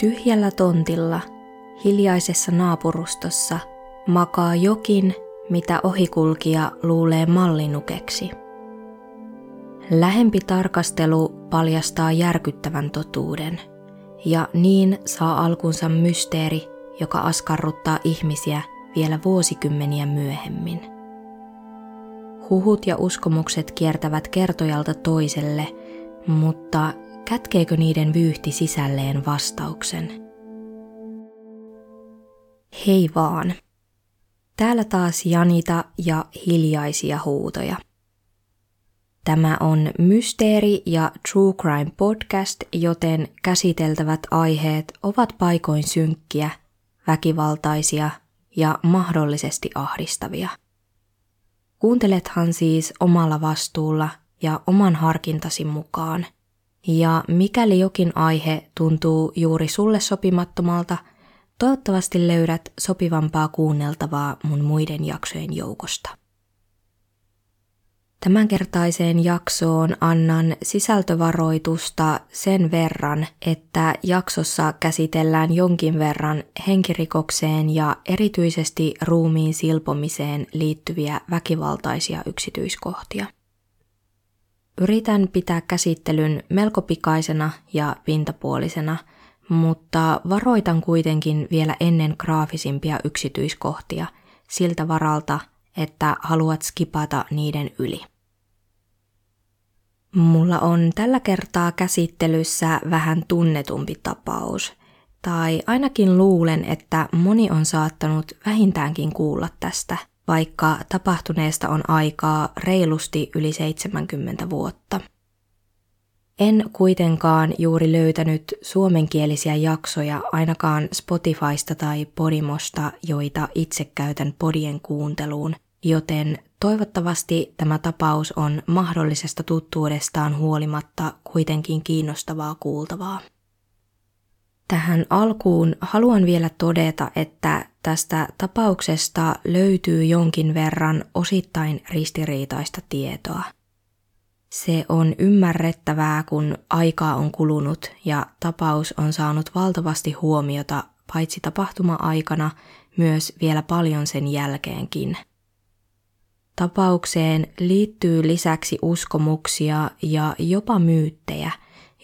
Tyhjällä tontilla, hiljaisessa naapurustossa, makaa jokin, mitä ohikulkija luulee mallinukeksi. Lähempi tarkastelu paljastaa järkyttävän totuuden, ja niin saa alkunsa mysteeri, joka askarruttaa ihmisiä vielä vuosikymmeniä myöhemmin. Huhut ja uskomukset kiertävät kertojalta toiselle, mutta kätkeekö niiden vyyhti sisälleen vastauksen? Hei vaan. Täällä taas Janita ja hiljaisia huutoja. Tämä on Mysteeri- ja True Crime podcast, joten käsiteltävät aiheet ovat paikoin synkkiä, väkivaltaisia ja mahdollisesti ahdistavia. Kuuntelethan siis omalla vastuulla ja oman harkintasi mukaan. Ja mikäli jokin aihe tuntuu juuri sulle sopimattomalta, toivottavasti löydät sopivampaa kuunneltavaa mun muiden jaksojen joukosta. Tämänkertaiseen jaksoon annan sisältövaroitusta sen verran, että jaksossa käsitellään jonkin verran henkirikokseen ja erityisesti ruumiin silpomiseen liittyviä väkivaltaisia yksityiskohtia. Yritän pitää käsittelyn melko pikaisena ja pintapuolisena, mutta varoitan kuitenkin vielä ennen graafisimpia yksityiskohtia siltä varalta, että haluat skipata niiden yli. Mulla on tällä kertaa käsittelyssä vähän tunnetumpi tapaus, tai ainakin luulen, että moni on saattanut vähintäänkin kuulla tästä, vaikka tapahtuneesta on aikaa reilusti yli 70 vuotta. En kuitenkaan juuri löytänyt suomenkielisiä jaksoja ainakaan Spotifysta tai Podimosta, joita itse käytän podien kuunteluun, joten toivottavasti tämä tapaus on mahdollisesta tuttuudestaan huolimatta kuitenkin kiinnostavaa kuultavaa. Tähän alkuun haluan vielä todeta, että tästä tapauksesta löytyy jonkin verran osittain ristiriitaista tietoa – se on ymmärrettävää, kun aikaa on kulunut ja tapaus on saanut valtavasti huomiota paitsi tapahtuma-aikana, myös vielä paljon sen jälkeenkin. Tapaukseen liittyy lisäksi uskomuksia ja jopa myyttejä,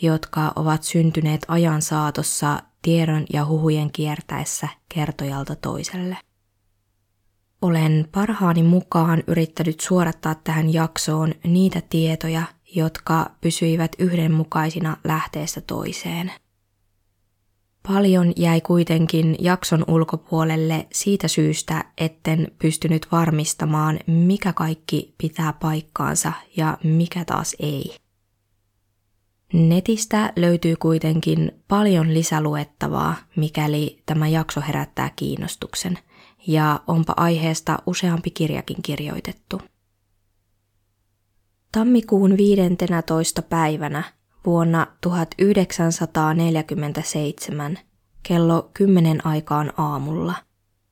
jotka ovat syntyneet ajan saatossa tiedon ja huhujen kiertäessä kertojalta toiselle. Olen parhaani mukaan yrittänyt suorattaa tähän jaksoon niitä tietoja, jotka pysyivät yhdenmukaisina lähteestä toiseen. Paljon jäi kuitenkin jakson ulkopuolelle siitä syystä, etten pystynyt varmistamaan, mikä kaikki pitää paikkaansa ja mikä taas ei. Netistä löytyy kuitenkin paljon lisäluettavaa, mikäli tämä jakso herättää kiinnostuksen – ja onpa aiheesta useampi kirjakin kirjoitettu. Tammikuun 15. päivänä vuonna 1947 kello 10 aikaan aamulla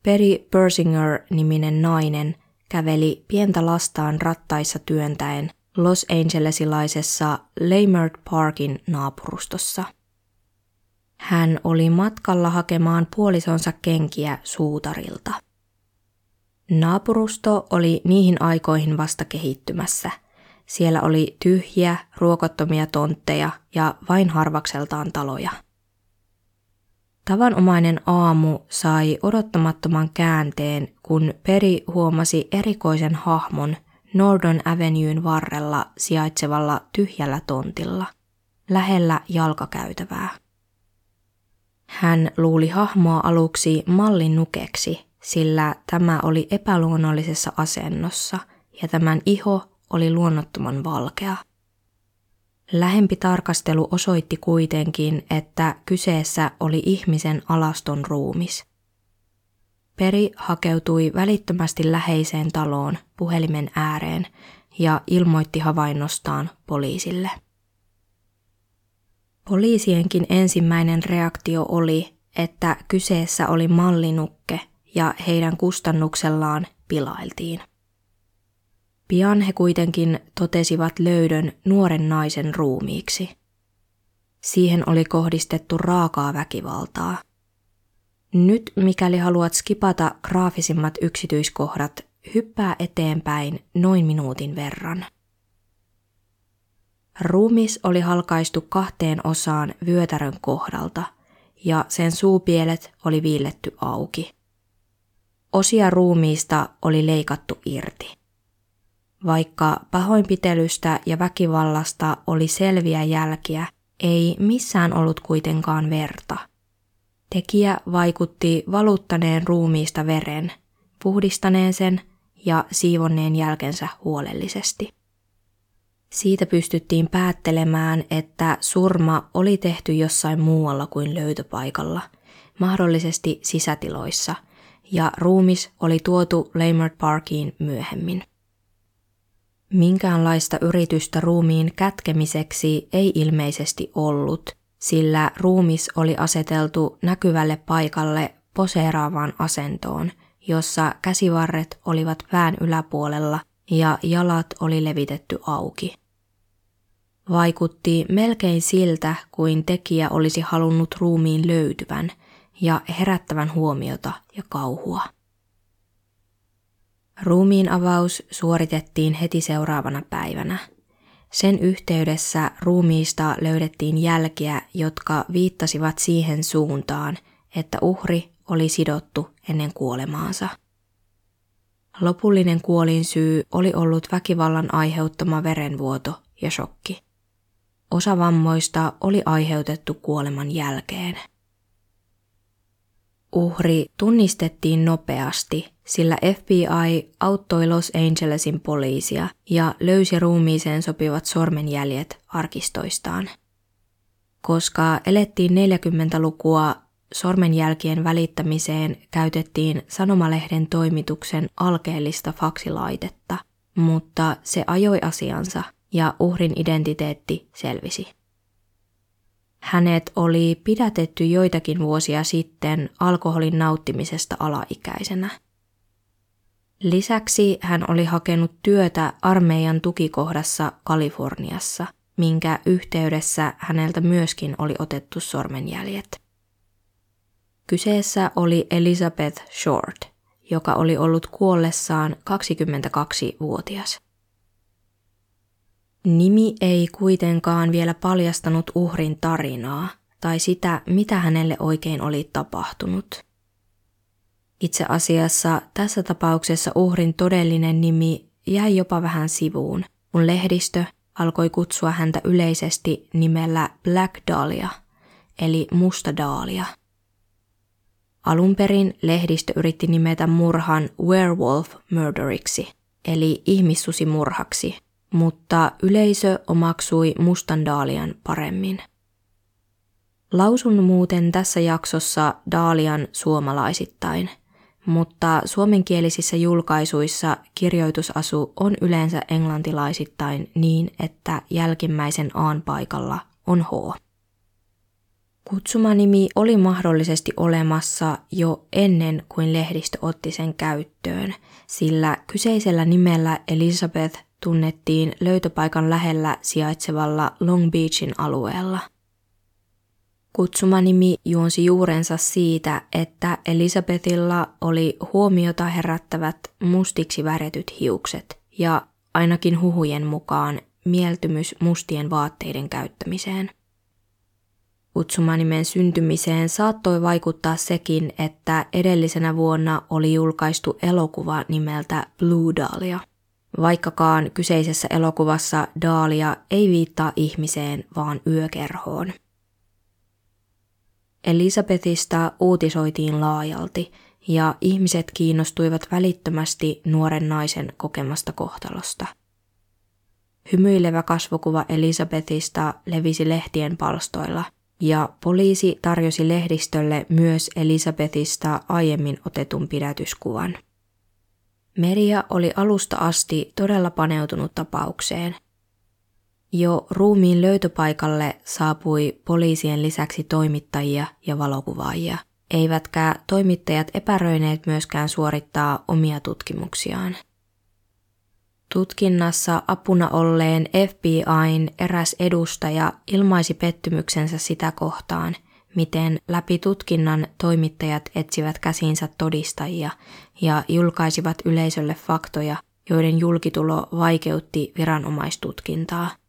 Perry Persinger-niminen nainen käveli pientä lastaan rattaissa työntäen Los Angelesilaisessa Leimert Parkin naapurustossa. Hän oli matkalla hakemaan puolisonsa kenkiä suutarilta. Naapurusto oli niihin aikoihin vasta kehittymässä. Siellä oli tyhjiä, ruokottomia tontteja ja vain harvakseltaan taloja. Tavanomainen aamu sai odottamattoman käänteen, kun Peri huomasi erikoisen hahmon Nordon Avenuen varrella sijaitsevalla tyhjällä tontilla, lähellä jalkakäytävää. Hän luuli hahmoa aluksi mallin nukeksi, sillä tämä oli epäluonnollisessa asennossa ja tämän iho oli luonnottoman valkea. Lähempi tarkastelu osoitti kuitenkin, että kyseessä oli ihmisen alaston ruumis. Peri hakeutui välittömästi läheiseen taloon puhelimen ääreen ja ilmoitti havainnostaan poliisille. Poliisienkin ensimmäinen reaktio oli, että kyseessä oli mallinukke ja heidän kustannuksellaan pilailtiin. Pian he kuitenkin totesivat löydön nuoren naisen ruumiiksi. Siihen oli kohdistettu raakaa väkivaltaa. Nyt, mikäli haluat skipata graafisimmat yksityiskohdat, hyppää eteenpäin noin minuutin verran. Ruumis oli halkaistu kahteen osaan vyötärön kohdalta ja sen suupielet oli viilletty auki. Osia ruumiista oli leikattu irti. Vaikka pahoinpitelystä ja väkivallasta oli selviä jälkiä, ei missään ollut kuitenkaan verta. Tekijä vaikutti valuttaneen ruumiista veren, puhdistaneen sen ja siivonneen jälkensä huolellisesti. Siitä pystyttiin päättelemään, että surma oli tehty jossain muualla kuin löytöpaikalla, mahdollisesti sisätiloissa, ja ruumis oli tuotu Leimert Parkiin myöhemmin. Minkäänlaista yritystä ruumiin kätkemiseksi ei ilmeisesti ollut, sillä ruumis oli aseteltu näkyvälle paikalle poseeraavaan asentoon, jossa käsivarret olivat pään yläpuolella ja jalat oli levitetty auki. Vaikutti melkein siltä, kuin tekijä olisi halunnut ruumiin löytyvän ja herättävän huomiota ja kauhua. Ruumiin avaus suoritettiin heti seuraavana päivänä. Sen yhteydessä ruumiista löydettiin jälkiä, jotka viittasivat siihen suuntaan, että uhri oli sidottu ennen kuolemaansa. Lopullinen kuolinsyy oli ollut väkivallan aiheuttama verenvuoto ja shokki. Osa vammoista oli aiheutettu kuoleman jälkeen. Uhri tunnistettiin nopeasti, sillä FBI auttoi Los Angelesin poliisia ja löysi ruumiiseen sopivat sormenjäljet arkistoistaan. Koska elettiin 40-lukua, sormenjälkien välittämiseen käytettiin sanomalehden toimituksen alkeellista faksilaitetta, mutta se ajoi asiansa ja uhrin identiteetti selvisi. Hänet oli pidätetty joitakin vuosia sitten alkoholin nauttimisesta alaikäisenä. Lisäksi hän oli hakenut työtä armeijan tukikohdassa Kaliforniassa, minkä yhteydessä häneltä myöskin oli otettu sormenjäljet. Kyseessä oli Elizabeth Short, joka oli ollut kuollessaan 22-vuotias. Nimi ei kuitenkaan vielä paljastanut uhrin tarinaa tai sitä, mitä hänelle oikein oli tapahtunut. Itse asiassa tässä tapauksessa uhrin todellinen nimi jäi jopa vähän sivuun, kun lehdistö alkoi kutsua häntä yleisesti nimellä Black Dahlia, eli Musta Dahlia. Alun perin lehdistö yritti nimetä murhan werewolf murderiksi, eli ihmissusimurhaksi, mutta yleisö omaksui mustan daalian paremmin. Lausun muuten tässä jaksossa daalian suomalaisittain, mutta suomenkielisissä julkaisuissa kirjoitusasu on yleensä englantilaisittain niin, että jälkimmäisen aan paikalla on H. Kutsumanimi oli mahdollisesti olemassa jo ennen kuin lehdistö otti sen käyttöön, sillä kyseisellä nimellä Elizabeth tunnettiin löytöpaikan lähellä sijaitsevalla Long Beachin alueella. Kutsumanimi juonsi juurensa siitä, että Elisabethilla oli huomiota herättävät mustiksi väretyt hiukset ja ainakin huhujen mukaan mieltymys mustien vaatteiden käyttämiseen. Kutsumanimen syntymiseen saattoi vaikuttaa sekin, että edellisenä vuonna oli julkaistu elokuva nimeltä Blue Dahlia – vaikkakaan kyseisessä elokuvassa Daalia ei viittaa ihmiseen, vaan yökerhoon. Elisabethista uutisoitiin laajalti ja ihmiset kiinnostuivat välittömästi nuoren naisen kokemasta kohtalosta. Hymyilevä kasvokuva Elisabethista levisi lehtien palstoilla ja poliisi tarjosi lehdistölle myös Elisabethista aiemmin otetun pidätyskuvan. Media oli alusta asti todella paneutunut tapaukseen. Jo ruumiin löytöpaikalle saapui poliisien lisäksi toimittajia ja valokuvaajia, eivätkä toimittajat epäröineet myöskään suorittaa omia tutkimuksiaan. Tutkinnassa apuna olleen FBIn eräs edustaja ilmaisi pettymyksensä sitä kohtaan, miten läpi tutkinnan toimittajat etsivät käsinsä todistajia ja julkaisivat yleisölle faktoja, joiden julkitulo vaikeutti viranomaistutkintaa.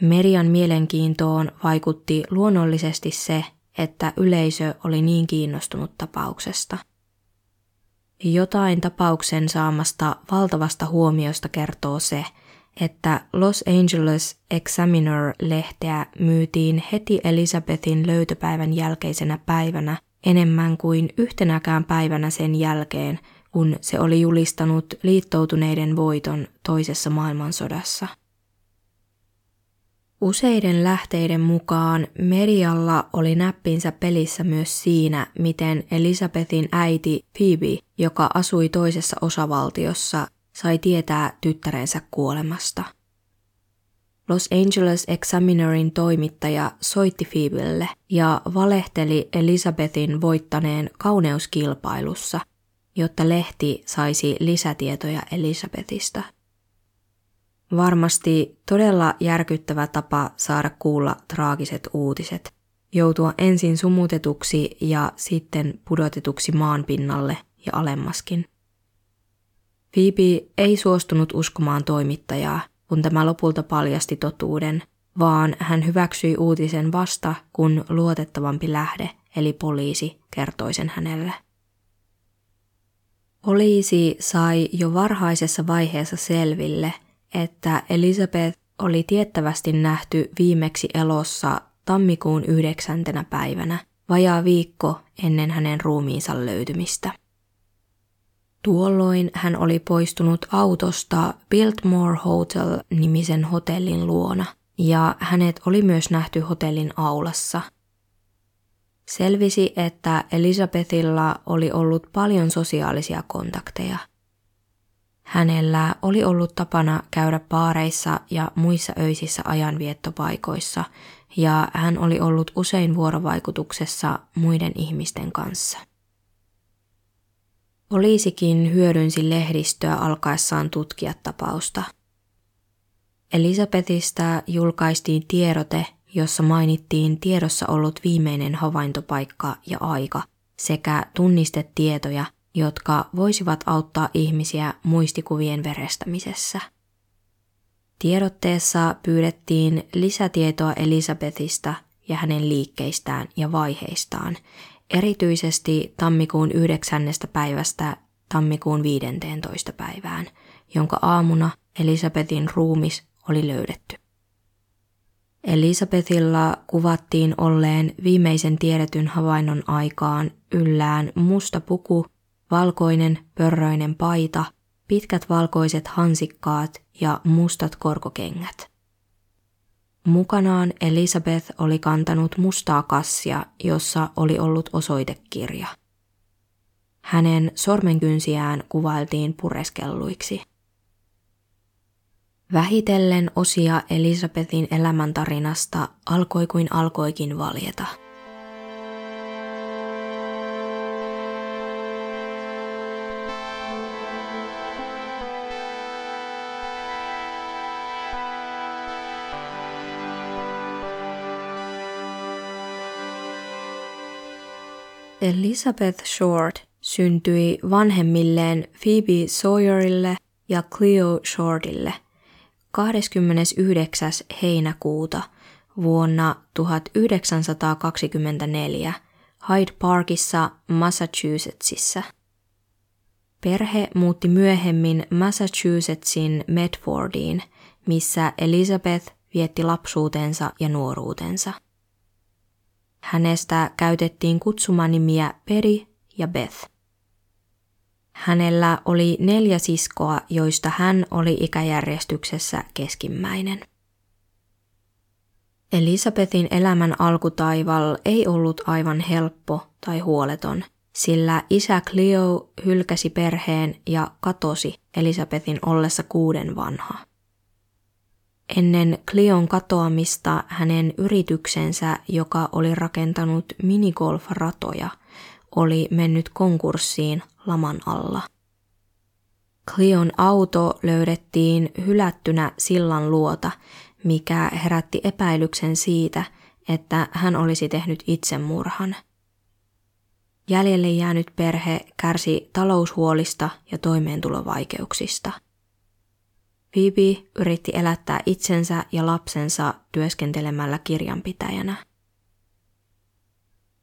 Median mielenkiintoon vaikutti luonnollisesti se, että yleisö oli niin kiinnostunut tapauksesta. Jotain tapauksen saamasta valtavasta huomiosta kertoo se, että Los Angeles Examiner-lehteä myytiin heti Elisabethin löytöpäivän jälkeisenä päivänä enemmän kuin yhtenäkään päivänä sen jälkeen, kun se oli julistanut liittoutuneiden voiton toisessa maailmansodassa. Useiden lähteiden mukaan Medialla oli näppinsä pelissä myös siinä, miten Elisabethin äiti Phoebe, joka asui toisessa osavaltiossa, sai tietää tyttärensä kuolemasta. Los Angeles Examinerin toimittaja soitti Phoebelle ja valehteli Elisabethin voittaneen kauneuskilpailussa, jotta lehti saisi lisätietoja Elisabethista. Varmasti todella järkyttävä tapa saada kuulla traagiset uutiset, joutua ensin sumutetuksi ja sitten pudotetuksi maan pinnalle ja alemmaskin. Phoebe ei suostunut uskomaan toimittajaa, kun tämä lopulta paljasti totuuden, vaan hän hyväksyi uutisen vasta, kun luotettavampi lähde, eli poliisi, kertoi sen hänelle. Poliisi sai jo varhaisessa vaiheessa selville, että Elizabeth oli tiettävästi nähty viimeksi elossa tammikuun yhdeksäntenä päivänä, vajaa viikko ennen hänen ruumiinsa löytymistä. Tuolloin hän oli poistunut autosta Biltmore Hotel-nimisen hotellin luona, ja hänet oli myös nähty hotellin aulassa. Selvisi, että Elisabethilla oli ollut paljon sosiaalisia kontakteja. Hänellä oli ollut tapana käydä paareissa ja muissa öisissä ajanviettopaikoissa, ja hän oli ollut usein vuorovaikutuksessa muiden ihmisten kanssa. Poliisikin hyödynsi lehdistöä alkaessaan tutkia tapausta. Elisabetista julkaistiin tiedote, jossa mainittiin tiedossa ollut viimeinen havaintopaikka ja aika sekä tunnistetietoja, jotka voisivat auttaa ihmisiä muistikuvien verestämisessä. Tiedotteessa pyydettiin lisätietoa Elisabetista ja hänen liikkeistään ja vaiheistaan, erityisesti tammikuun 9. päivästä tammikuun 15. päivään, jonka aamuna Elisabetin ruumis oli löydetty. Elisabethilla kuvattiin olleen viimeisen tiedetyn havainnon aikaan yllään musta puku, valkoinen pörröinen paita, pitkät valkoiset hansikkaat ja mustat korkokengät. Mukanaan Elisabeth oli kantanut mustaa kassia, jossa oli ollut osoitekirja. Hänen sormenkynsiään kuvailtiin pureskelluiksi. Vähitellen osia Elisabetin elämäntarinasta alkoi kuin alkoikin valjeta – Elizabeth Short syntyi vanhemmilleen Phoebe Sawyerille ja Cleo Shortille 29. heinäkuuta vuonna 1924 Hyde Parkissa Massachusettsissa. Perhe muutti myöhemmin Massachusettsin Medfordiin, missä Elizabeth vietti lapsuutensa ja nuoruutensa. Hänestä käytettiin kutsumanimiä Peri ja Beth. Hänellä oli neljä siskoa, joista hän oli ikäjärjestyksessä keskimmäinen. Elisabethin elämän alkutaival ei ollut aivan helppo tai huoleton, sillä isä Cleo hylkäsi perheen ja katosi Elisabethin ollessa kuuden vanha. Ennen Cleon katoamista hänen yrityksensä, joka oli rakentanut minigolf-ratoja, oli mennyt konkurssiin laman alla. Cleon auto löydettiin hylättynä sillan luota, mikä herätti epäilyksen siitä, että hän olisi tehnyt itsemurhan. Jäljelle jäänyt perhe kärsi taloushuolista ja toimeentulovaikeuksista. Phoebe yritti elättää itsensä ja lapsensa työskentelemällä kirjanpitäjänä.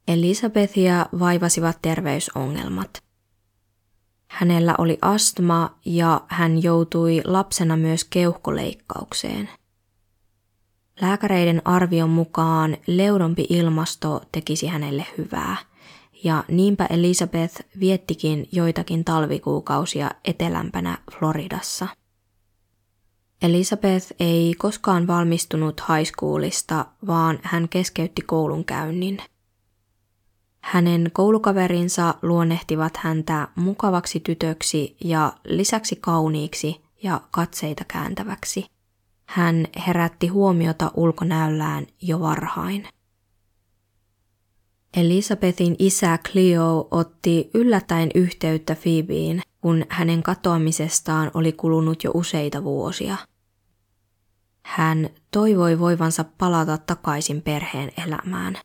Elisabethia vaivasivat terveysongelmat. Hänellä oli astma ja hän joutui lapsena myös keuhkoleikkaukseen. Lääkäreiden arvion mukaan leudompi ilmasto tekisi hänelle hyvää, ja niinpä Elisabeth viettikin joitakin talvikuukausia etelämpänä Floridassa. Elisabeth ei koskaan valmistunut high schoolista, vaan hän keskeytti koulunkäynnin. Hänen koulukaverinsa luonnehtivat häntä mukavaksi tytöksi ja lisäksi kauniiksi ja katseita kääntäväksi. Hän herätti huomiota ulkonäöllään jo varhain. Elisabethin isä Cleo otti yllättäen yhteyttä Phoebeen, kun hänen katoamisestaan oli kulunut jo useita vuosia. Hän toivoi voivansa palata takaisin perheen elämään.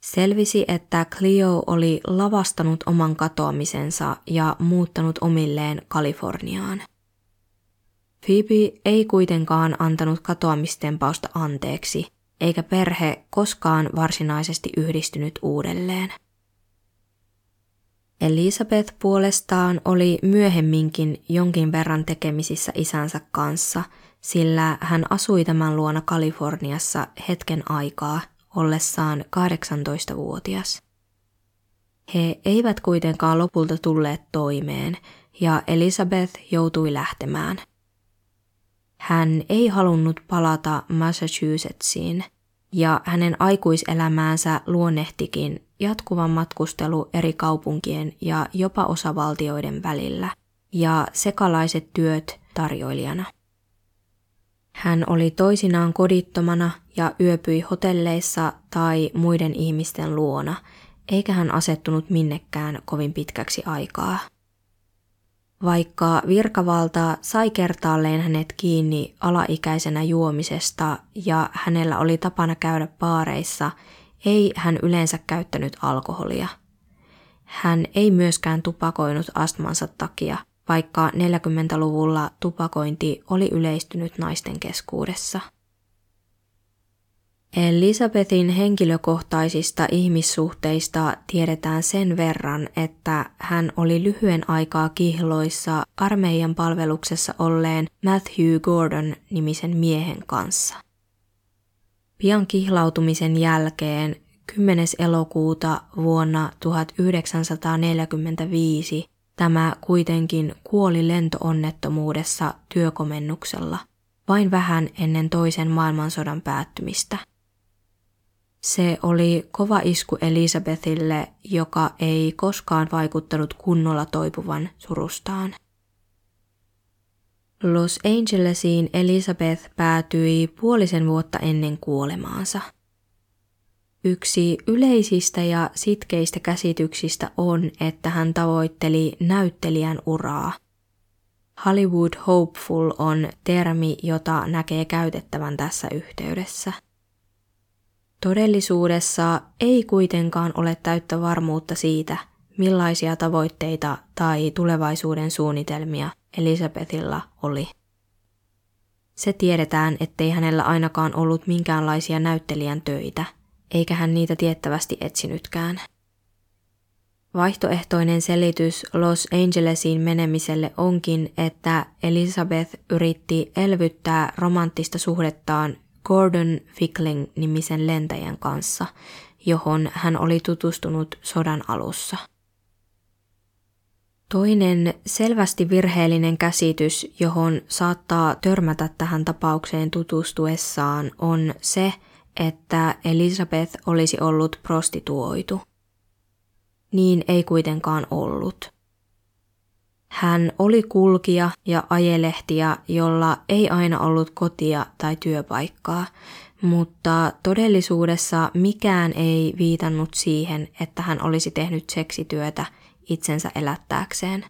Selvisi, että Cleo oli lavastanut oman katoamisensa ja muuttanut omilleen Kaliforniaan. Phoebe ei kuitenkaan antanut katoamistempausta anteeksi, eikä perhe koskaan varsinaisesti yhdistynyt uudelleen. Elisabeth puolestaan oli myöhemminkin jonkin verran tekemisissä isänsä kanssa, sillä hän asui tämän luona Kaliforniassa hetken aikaa ollessaan 18-vuotias. He eivät kuitenkaan lopulta tulleet toimeen ja Elisabeth joutui lähtemään. Hän ei halunnut palata Massachusettsiin ja hänen aikuiselämäänsä luonnehtikin jatkuva matkustelu eri kaupunkien ja jopa osavaltioiden välillä ja sekalaiset työt tarjoilijana. Hän oli toisinaan kodittomana ja yöpyi hotelleissa tai muiden ihmisten luona, eikä hän asettunut minnekään kovin pitkäksi aikaa. Vaikka virkavalta sai kertaalleen hänet kiinni alaikäisenä juomisesta ja hänellä oli tapana käydä paareissa, ei hän yleensä käyttänyt alkoholia. Hän ei myöskään tupakoinut astmansa takia, vaikka 40-luvulla tupakointi oli yleistynyt naisten keskuudessa. Elisabethin henkilökohtaisista ihmissuhteista tiedetään sen verran, että hän oli lyhyen aikaa kihloissa armeijan palveluksessa olleen Matthew Gordon-nimisen miehen kanssa. Pian kihlautumisen jälkeen 10. elokuuta vuonna 1945 Tämä kuitenkin kuoli lentoonnettomuudessa työkomennuksella vain vähän ennen toisen maailmansodan päättymistä. Se oli kova isku Elisabethille, joka ei koskaan vaikuttanut kunnolla toipuvan surustaan. Los Angelesiin Elisabeth päätyi puolisen vuotta ennen kuolemaansa – Yksi yleisistä ja sitkeistä käsityksistä on, että hän tavoitteli näyttelijän uraa. Hollywood hopeful on termi, jota näkee käytettävän tässä yhteydessä. Todellisuudessa ei kuitenkaan ole täyttä varmuutta siitä, millaisia tavoitteita tai tulevaisuuden suunnitelmia Elisabethilla oli. Se tiedetään, ettei hänellä ainakaan ollut minkäänlaisia näyttelijän töitä – eikä hän niitä tiettävästi etsinytkään. Vaihtoehtoinen selitys Los Angelesiin menemiselle onkin, että Elizabeth yritti elvyttää romanttista suhdettaan Gordon Fickling-nimisen lentäjän kanssa, johon hän oli tutustunut sodan alussa. Toinen selvästi virheellinen käsitys, johon saattaa törmätä tähän tapaukseen tutustuessaan, on se, että Elisabeth olisi ollut prostituoitu. Niin ei kuitenkaan ollut. Hän oli kulkija ja ajelehtija, jolla ei aina ollut kotia tai työpaikkaa, mutta todellisuudessa mikään ei viitannut siihen, että hän olisi tehnyt seksityötä itsensä elättääkseen.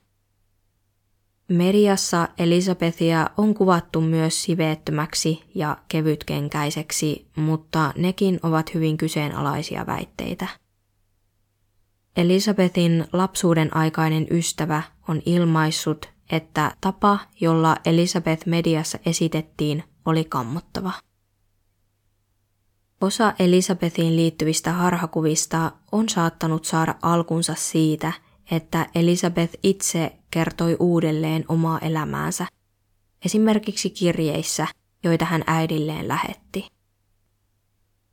Mediassa Elisabethia on kuvattu myös siveettömäksi ja kevytkenkäiseksi, mutta nekin ovat hyvin kyseenalaisia väitteitä. Elisabetin lapsuuden aikainen ystävä on ilmaissut, että tapa, jolla Elisabeth mediassa esitettiin, oli kammottava. Osa Elisabetiin liittyvistä harhakuvista on saattanut saada alkunsa siitä, että Elisabeth itse kertoi uudelleen omaa elämäänsä, esimerkiksi kirjeissä, joita hän äidilleen lähetti.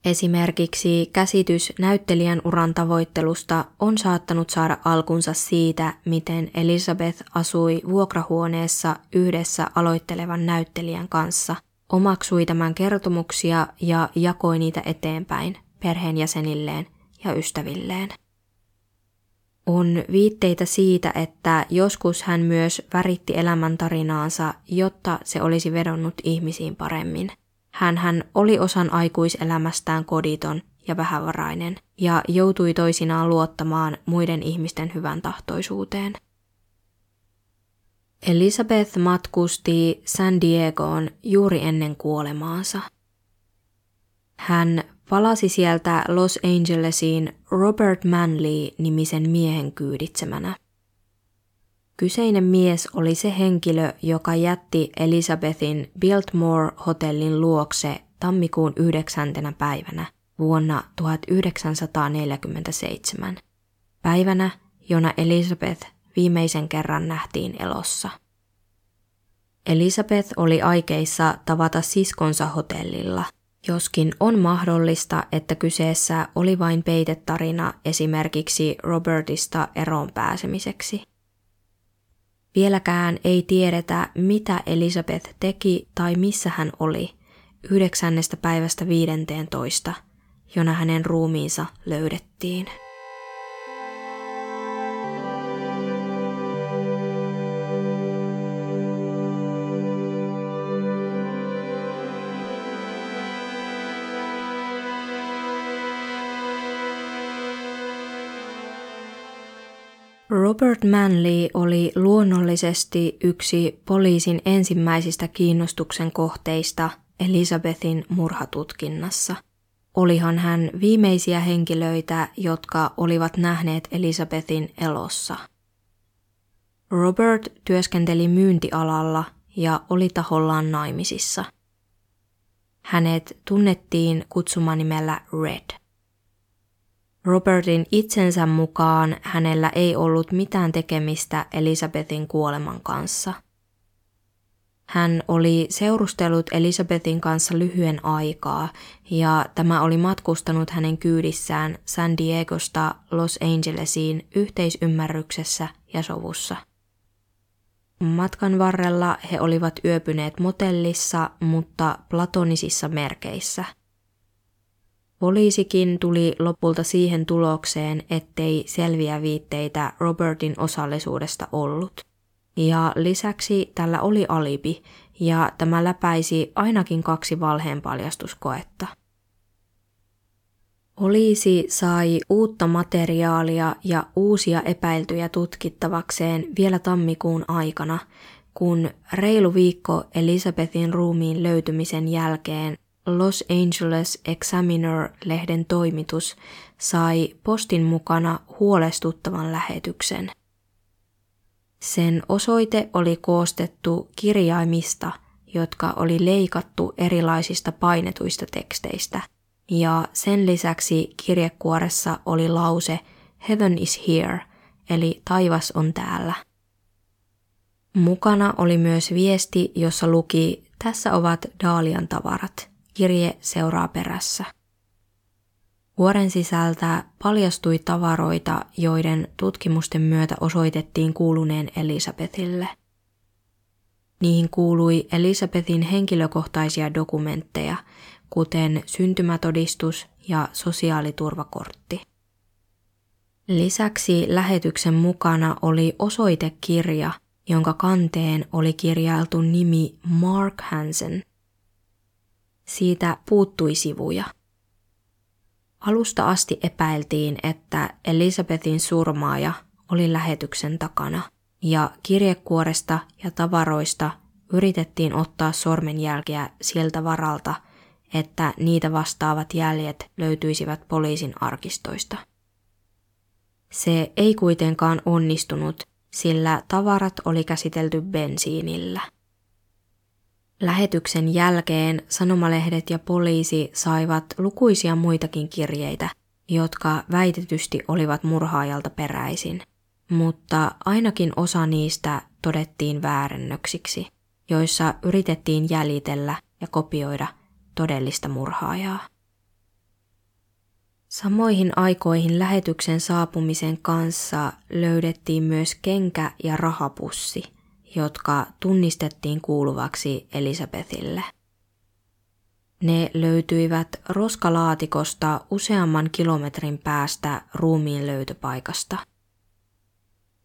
Esimerkiksi käsitys näyttelijän uran tavoittelusta on saattanut saada alkunsa siitä, miten Elisabeth asui vuokrahuoneessa yhdessä aloittelevan näyttelijän kanssa, omaksui tämän kertomuksia ja jakoi niitä eteenpäin perheenjäsenilleen ja ystävilleen. On viitteitä siitä, että joskus hän myös väritti elämäntarinaansa, jotta se olisi vedonnut ihmisiin paremmin. Hän oli osan aikuiselämästään koditon ja vähävarainen ja joutui toisinaan luottamaan muiden ihmisten hyvän tahtoisuuteen. Elizabeth matkusti San Diegoon juuri ennen kuolemaansa. Hän palasi sieltä Los Angelesiin Robert Manley-nimisen miehen kyyditsemänä. Kyseinen mies oli se henkilö, joka jätti Elizabethin Biltmore-hotellin luokse tammikuun 9. päivänä vuonna 1947. Päivänä, jona Elizabeth viimeisen kerran nähtiin elossa. Elisabeth oli aikeissa tavata siskonsa hotellilla – Joskin on mahdollista, että kyseessä oli vain peitetarina esimerkiksi Robertista eroon pääsemiseksi. Vieläkään ei tiedetä, mitä Elisabeth teki tai missä hän oli yhdeksännestä päivästä viidenteen jona hänen ruumiinsa löydettiin. Robert Manley oli luonnollisesti yksi poliisin ensimmäisistä kiinnostuksen kohteista Elisabethin murhatutkinnassa. Olihan hän viimeisiä henkilöitä, jotka olivat nähneet Elisabethin elossa. Robert työskenteli myyntialalla ja oli tahollaan naimisissa. Hänet tunnettiin kutsumanimellä Red. Robertin itsensä mukaan hänellä ei ollut mitään tekemistä Elisabetin kuoleman kanssa. Hän oli seurustellut Elisabetin kanssa lyhyen aikaa ja tämä oli matkustanut hänen kyydissään San Diegosta Los Angelesiin yhteisymmärryksessä ja sovussa. Matkan varrella he olivat yöpyneet motellissa, mutta platonisissa merkeissä – Poliisikin tuli lopulta siihen tulokseen, ettei selviä viitteitä Robertin osallisuudesta ollut. Ja lisäksi tällä oli alibi, ja tämä läpäisi ainakin kaksi valheenpaljastuskoetta. Poliisi sai uutta materiaalia ja uusia epäiltyjä tutkittavakseen vielä tammikuun aikana, kun reilu viikko Elisabethin ruumiin löytymisen jälkeen Los Angeles Examiner-lehden toimitus sai postin mukana huolestuttavan lähetyksen. Sen osoite oli koostettu kirjaimista, jotka oli leikattu erilaisista painetuista teksteistä, ja sen lisäksi kirjekuoressa oli lause Heaven is here, eli taivas on täällä. Mukana oli myös viesti, jossa luki Tässä ovat Daalian tavarat – Kirje seuraa perässä. Vuoren sisältä paljastui tavaroita, joiden tutkimusten myötä osoitettiin kuuluneen Elisabethille. Niihin kuului Elisabethin henkilökohtaisia dokumentteja, kuten syntymätodistus ja sosiaaliturvakortti. Lisäksi lähetyksen mukana oli osoitekirja, jonka kanteen oli kirjailtu nimi Mark Hansen – siitä puuttui sivuja. Alusta asti epäiltiin, että Elisabetin surmaaja oli lähetyksen takana, ja kirjekuoresta ja tavaroista yritettiin ottaa sormenjälkiä sieltä varalta, että niitä vastaavat jäljet löytyisivät poliisin arkistoista. Se ei kuitenkaan onnistunut, sillä tavarat oli käsitelty bensiinillä. Lähetyksen jälkeen sanomalehdet ja poliisi saivat lukuisia muitakin kirjeitä, jotka väitetysti olivat murhaajalta peräisin, mutta ainakin osa niistä todettiin väärennöksiksi, joissa yritettiin jäljitellä ja kopioida todellista murhaajaa. Samoihin aikoihin lähetyksen saapumisen kanssa löydettiin myös kenkä ja rahapussi, jotka tunnistettiin kuuluvaksi Elisabethille. Ne löytyivät roskalaatikosta useamman kilometrin päästä ruumiin löytöpaikasta.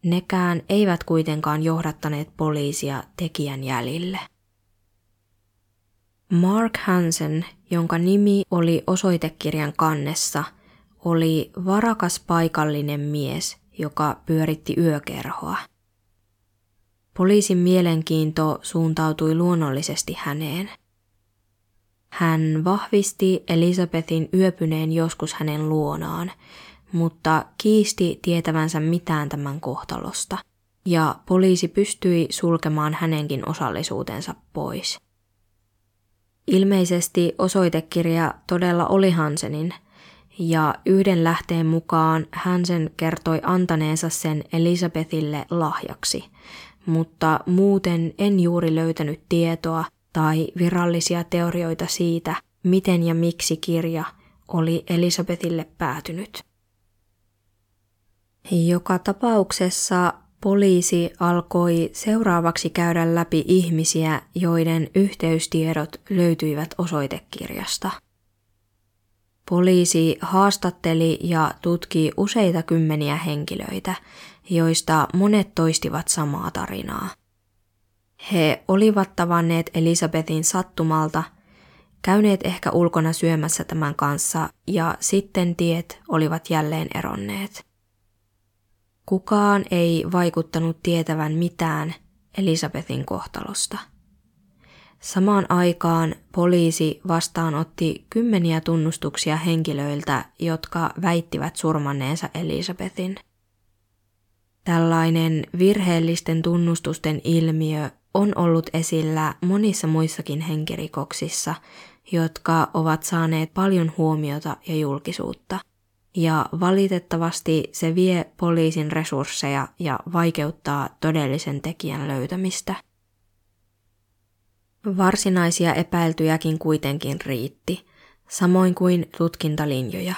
Nekään eivät kuitenkaan johdattaneet poliisia tekijän jäljille. Mark Hansen, jonka nimi oli osoitekirjan kannessa – oli varakas paikallinen mies, joka pyöritti yökerhoa. Poliisin mielenkiinto suuntautui luonnollisesti häneen. Hän vahvisti Elisabethin yöpyneen joskus hänen luonaan, mutta kiisti tietävänsä mitään tämän kohtalosta, ja poliisi pystyi sulkemaan hänenkin osallisuutensa pois. Ilmeisesti osoitekirja todella oli Hansenin – ja yhden lähteen mukaan hän sen kertoi antaneensa sen Elisabethille lahjaksi, mutta muuten en juuri löytänyt tietoa tai virallisia teorioita siitä, miten ja miksi kirja oli Elisabethille päätynyt. Joka tapauksessa poliisi alkoi seuraavaksi käydä läpi ihmisiä, joiden yhteystiedot löytyivät osoitekirjasta – Poliisi haastatteli ja tutki useita kymmeniä henkilöitä, joista monet toistivat samaa tarinaa. He olivat tavanneet Elisabetin sattumalta, käyneet ehkä ulkona syömässä tämän kanssa ja sitten tiet olivat jälleen eronneet. Kukaan ei vaikuttanut tietävän mitään Elisabetin kohtalosta. Samaan aikaan poliisi vastaanotti kymmeniä tunnustuksia henkilöiltä, jotka väittivät surmanneensa Elisabetin. Tällainen virheellisten tunnustusten ilmiö on ollut esillä monissa muissakin henkirikoksissa, jotka ovat saaneet paljon huomiota ja julkisuutta. Ja valitettavasti se vie poliisin resursseja ja vaikeuttaa todellisen tekijän löytämistä – Varsinaisia epäiltyjäkin kuitenkin riitti, samoin kuin tutkintalinjoja.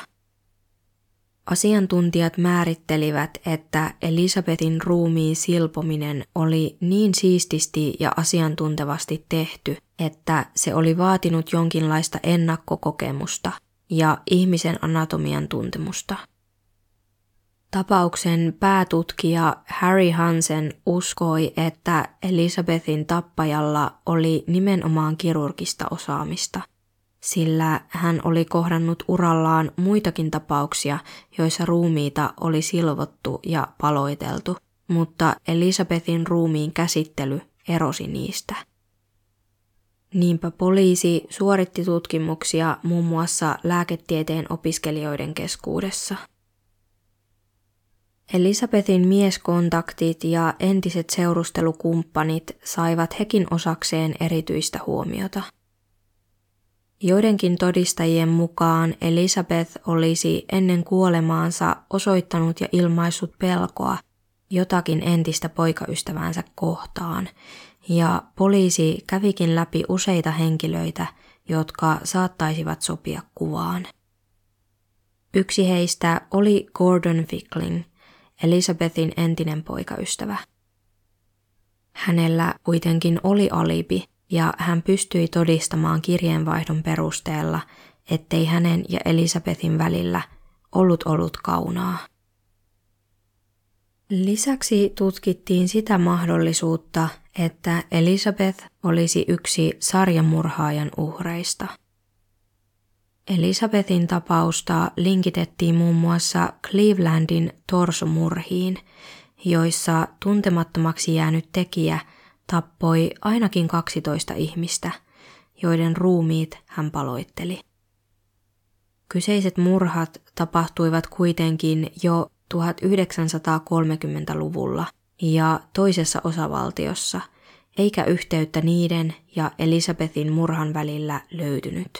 Asiantuntijat määrittelivät, että Elisabetin ruumiin silpominen oli niin siististi ja asiantuntevasti tehty, että se oli vaatinut jonkinlaista ennakkokokemusta ja ihmisen anatomian tuntemusta – Tapauksen päätutkija Harry Hansen uskoi, että Elisabethin tappajalla oli nimenomaan kirurgista osaamista, sillä hän oli kohdannut urallaan muitakin tapauksia, joissa ruumiita oli silvottu ja paloiteltu, mutta Elisabethin ruumiin käsittely erosi niistä. Niinpä poliisi suoritti tutkimuksia muun muassa lääketieteen opiskelijoiden keskuudessa – Elisabethin mieskontaktit ja entiset seurustelukumppanit saivat hekin osakseen erityistä huomiota. Joidenkin todistajien mukaan Elisabeth olisi ennen kuolemaansa osoittanut ja ilmaissut pelkoa jotakin entistä poikaystävänsä kohtaan, ja poliisi kävikin läpi useita henkilöitä, jotka saattaisivat sopia kuvaan. Yksi heistä oli Gordon Fickling – Elisabethin entinen poikaystävä. Hänellä kuitenkin oli alibi ja hän pystyi todistamaan kirjeenvaihdon perusteella, ettei hänen ja Elisabethin välillä ollut ollut kaunaa. Lisäksi tutkittiin sitä mahdollisuutta, että Elisabeth olisi yksi sarjamurhaajan uhreista – Elisabethin tapausta linkitettiin muun muassa Clevelandin torsomurhiin, joissa tuntemattomaksi jäänyt tekijä tappoi ainakin 12 ihmistä, joiden ruumiit hän paloitteli. Kyseiset murhat tapahtuivat kuitenkin jo 1930-luvulla ja toisessa osavaltiossa, eikä yhteyttä niiden ja Elisabetin murhan välillä löytynyt.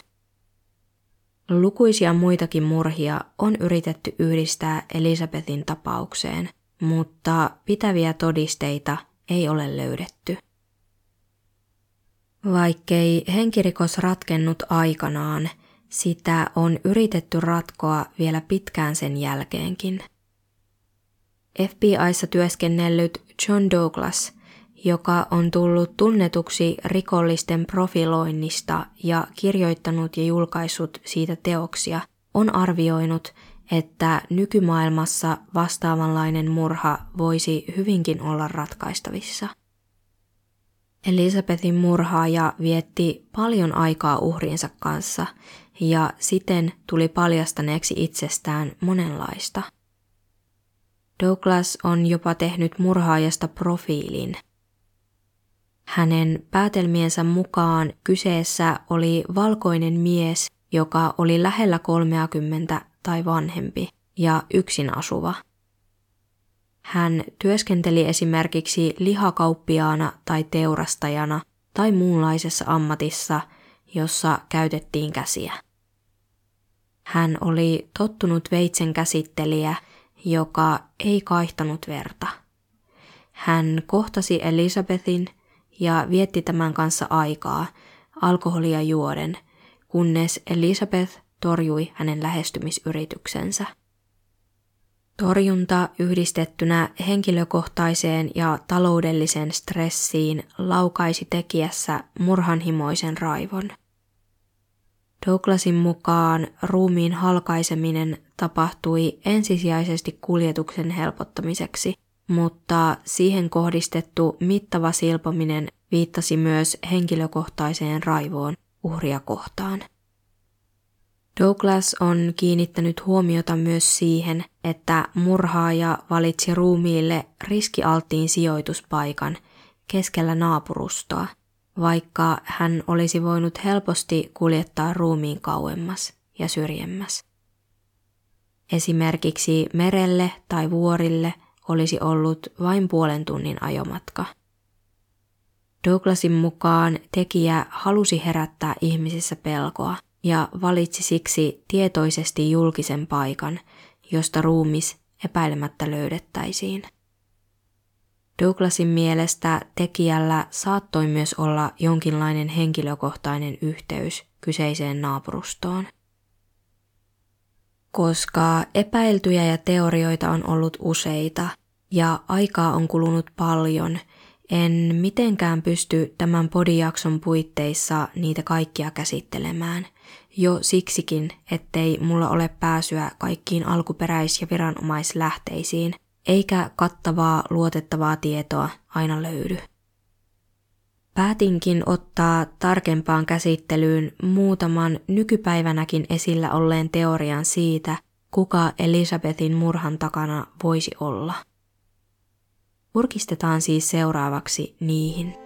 Lukuisia muitakin murhia on yritetty yhdistää Elisabetin tapaukseen, mutta pitäviä todisteita ei ole löydetty. Vaikkei henkirikos ratkennut aikanaan, sitä on yritetty ratkoa vielä pitkään sen jälkeenkin. FBIssa työskennellyt John Douglas, joka on tullut tunnetuksi rikollisten profiloinnista ja kirjoittanut ja julkaissut siitä teoksia, on arvioinut, että nykymaailmassa vastaavanlainen murha voisi hyvinkin olla ratkaistavissa. Elisabetin murhaaja vietti paljon aikaa uhriensa kanssa ja siten tuli paljastaneeksi itsestään monenlaista. Douglas on jopa tehnyt murhaajasta profiilin. Hänen päätelmiensä mukaan kyseessä oli valkoinen mies, joka oli lähellä 30 tai vanhempi ja yksin asuva. Hän työskenteli esimerkiksi lihakauppiaana tai teurastajana tai muunlaisessa ammatissa, jossa käytettiin käsiä. Hän oli tottunut veitsen käsittelijä, joka ei kaihtanut verta. Hän kohtasi Elisabetin ja vietti tämän kanssa aikaa alkoholia juoden, kunnes Elisabeth torjui hänen lähestymisyrityksensä. Torjunta yhdistettynä henkilökohtaiseen ja taloudelliseen stressiin laukaisi tekijässä murhanhimoisen raivon. Douglasin mukaan ruumiin halkaiseminen tapahtui ensisijaisesti kuljetuksen helpottamiseksi, mutta siihen kohdistettu mittava silpominen viittasi myös henkilökohtaiseen raivoon uhria kohtaan. Douglas on kiinnittänyt huomiota myös siihen, että murhaaja valitsi ruumiille riskialttiin sijoituspaikan keskellä naapurustoa, vaikka hän olisi voinut helposti kuljettaa ruumiin kauemmas ja syrjemmäs. Esimerkiksi merelle tai vuorille olisi ollut vain puolen tunnin ajomatka. Douglasin mukaan tekijä halusi herättää ihmisissä pelkoa – ja valitsi siksi tietoisesti julkisen paikan, josta ruumis epäilemättä löydettäisiin. Douglasin mielestä tekijällä saattoi myös olla jonkinlainen henkilökohtainen yhteys kyseiseen naapurustoon. Koska epäiltyjä ja teorioita on ollut useita ja aikaa on kulunut paljon, en mitenkään pysty tämän podijakson puitteissa niitä kaikkia käsittelemään jo siksikin, ettei mulla ole pääsyä kaikkiin alkuperäis- ja viranomaislähteisiin, eikä kattavaa luotettavaa tietoa aina löydy. Päätinkin ottaa tarkempaan käsittelyyn muutaman nykypäivänäkin esillä olleen teorian siitä, kuka Elisabetin murhan takana voisi olla. Urkistetaan siis seuraavaksi niihin.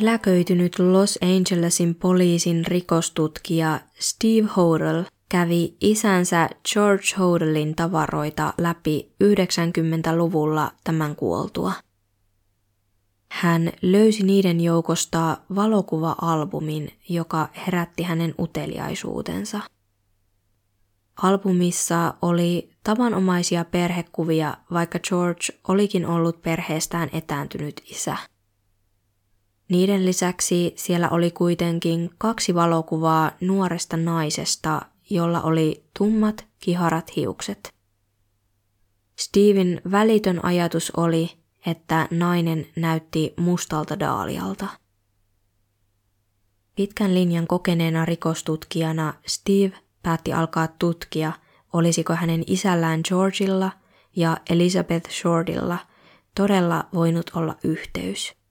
Eläköitynyt Los Angelesin poliisin rikostutkija Steve Hodel kävi isänsä George Hodelin tavaroita läpi 90-luvulla tämän kuoltua. Hän löysi niiden joukosta valokuva-albumin, joka herätti hänen uteliaisuutensa. Albumissa oli tavanomaisia perhekuvia, vaikka George olikin ollut perheestään etääntynyt isä. Niiden lisäksi siellä oli kuitenkin kaksi valokuvaa nuoresta naisesta, jolla oli tummat, kiharat hiukset. Steven välitön ajatus oli, että nainen näytti mustalta daalialta. Pitkän linjan kokeneena rikostutkijana Steve päätti alkaa tutkia, olisiko hänen isällään Georgilla ja Elizabeth Shortilla todella voinut olla yhteys.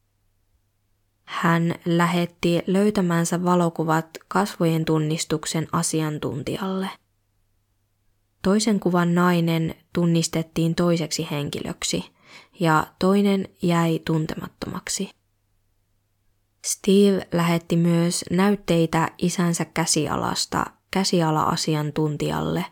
Hän lähetti löytämänsä valokuvat kasvojen tunnistuksen asiantuntijalle. Toisen kuvan nainen tunnistettiin toiseksi henkilöksi ja toinen jäi tuntemattomaksi. Steve lähetti myös näytteitä isänsä käsialasta käsiala-asiantuntijalle,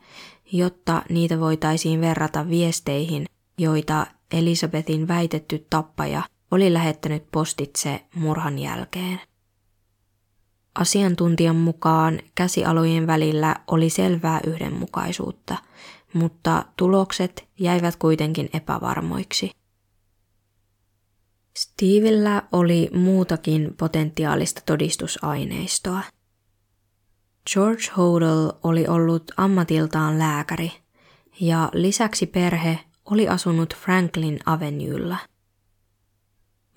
jotta niitä voitaisiin verrata viesteihin, joita Elisabetin väitetty tappaja oli lähettänyt postitse murhan jälkeen. Asiantuntijan mukaan käsialojen välillä oli selvää yhdenmukaisuutta, mutta tulokset jäivät kuitenkin epävarmoiksi. Stevellä oli muutakin potentiaalista todistusaineistoa. George Hodel oli ollut ammatiltaan lääkäri ja lisäksi perhe oli asunut Franklin Avenuella.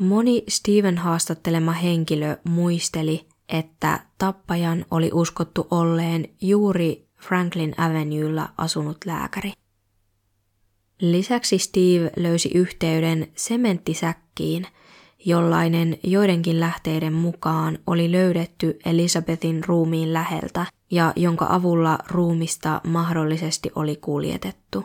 Moni Steven haastattelema henkilö muisteli, että tappajan oli uskottu olleen juuri Franklin Avenuella asunut lääkäri. Lisäksi Steve löysi yhteyden sementtisäkkiin, jollainen joidenkin lähteiden mukaan oli löydetty Elisabetin ruumiin läheltä ja jonka avulla ruumista mahdollisesti oli kuljetettu.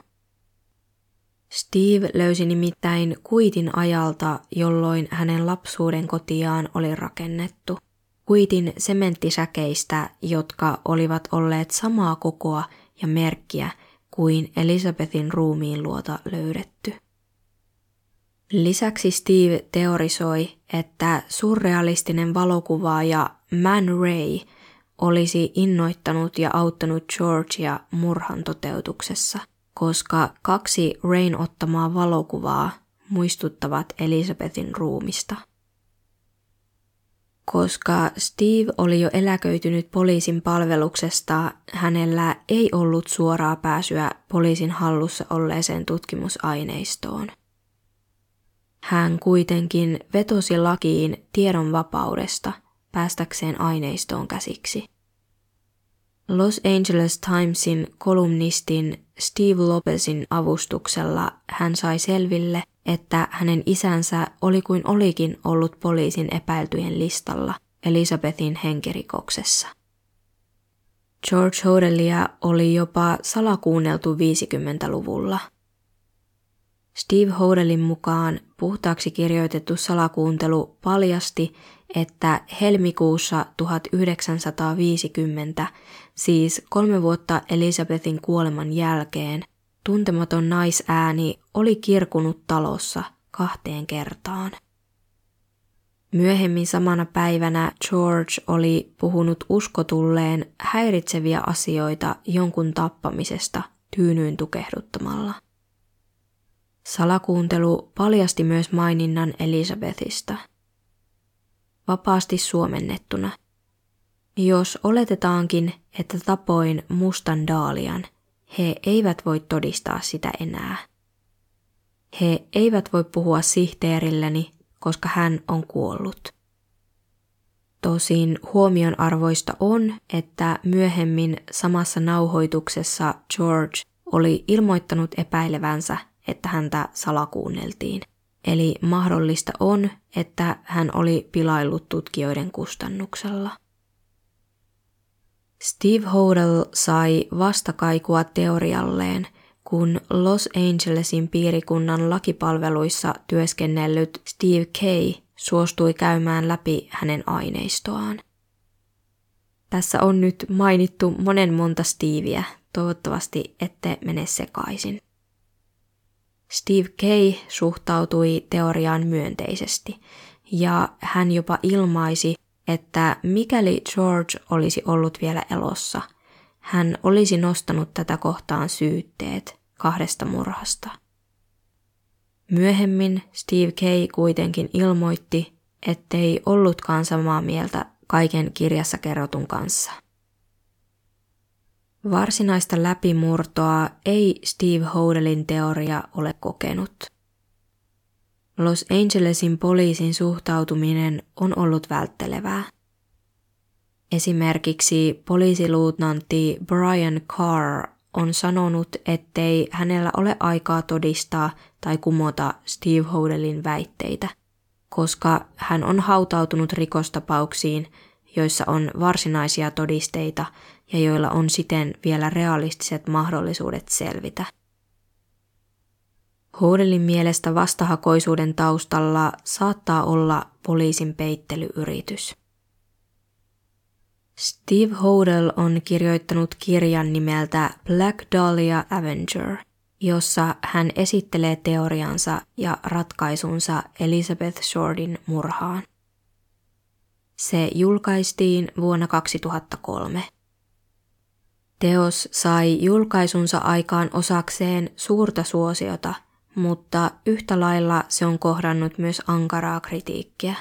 Steve löysi nimittäin kuitin ajalta, jolloin hänen lapsuuden kotiaan oli rakennettu. Kuitin sementtisäkeistä, jotka olivat olleet samaa kokoa ja merkkiä kuin Elisabetin ruumiin luota löydetty. Lisäksi Steve teorisoi, että surrealistinen valokuvaaja Man Ray olisi innoittanut ja auttanut Georgia murhan toteutuksessa, koska kaksi Rain ottamaa valokuvaa muistuttavat Elisabetin ruumista. Koska Steve oli jo eläköitynyt poliisin palveluksesta, hänellä ei ollut suoraa pääsyä poliisin hallussa olleeseen tutkimusaineistoon. Hän kuitenkin vetosi lakiin tiedon vapaudesta päästäkseen aineistoon käsiksi. Los Angeles Timesin kolumnistin Steve Lopezin avustuksella hän sai selville, että hänen isänsä oli kuin olikin ollut poliisin epäiltyjen listalla Elisabetin henkirikoksessa. George Hodelia oli jopa salakuunneltu 50-luvulla – Steve Hodelin mukaan puhtaaksi kirjoitettu salakuuntelu paljasti, että helmikuussa 1950, siis kolme vuotta Elisabetin kuoleman jälkeen, tuntematon naisääni oli kirkunut talossa kahteen kertaan. Myöhemmin samana päivänä George oli puhunut uskotulleen häiritseviä asioita jonkun tappamisesta tyynyyn tukehduttamalla. Salakuuntelu paljasti myös maininnan Elisabethista. Vapaasti suomennettuna. Jos oletetaankin, että tapoin mustan daalian, he eivät voi todistaa sitä enää. He eivät voi puhua sihteerilleni, koska hän on kuollut. Tosin huomionarvoista on, että myöhemmin samassa nauhoituksessa George oli ilmoittanut epäilevänsä että häntä salakuunneltiin. Eli mahdollista on, että hän oli pilaillut tutkijoiden kustannuksella. Steve Hodel sai vastakaikua teorialleen, kun Los Angelesin piirikunnan lakipalveluissa työskennellyt Steve Kay suostui käymään läpi hänen aineistoaan. Tässä on nyt mainittu monen monta Steveä, toivottavasti ette mene sekaisin. Steve Kay suhtautui teoriaan myönteisesti ja hän jopa ilmaisi, että mikäli George olisi ollut vielä elossa, hän olisi nostanut tätä kohtaan syytteet kahdesta murhasta. Myöhemmin Steve Kay kuitenkin ilmoitti, ettei ollutkaan samaa mieltä kaiken kirjassa kerrotun kanssa – Varsinaista läpimurtoa ei Steve Hodelin teoria ole kokenut. Los Angelesin poliisin suhtautuminen on ollut välttelevää. Esimerkiksi poliisiluutnantti Brian Carr on sanonut, ettei hänellä ole aikaa todistaa tai kumota Steve Hodelin väitteitä, koska hän on hautautunut rikostapauksiin, joissa on varsinaisia todisteita ja joilla on siten vielä realistiset mahdollisuudet selvitä. Hodelin mielestä vastahakoisuuden taustalla saattaa olla poliisin peittelyyritys. Steve Hodel on kirjoittanut kirjan nimeltä Black Dahlia Avenger, jossa hän esittelee teoriansa ja ratkaisunsa Elizabeth Shortin murhaan. Se julkaistiin vuonna 2003. Teos sai julkaisunsa aikaan osakseen suurta suosiota, mutta yhtä lailla se on kohdannut myös ankaraa kritiikkiä.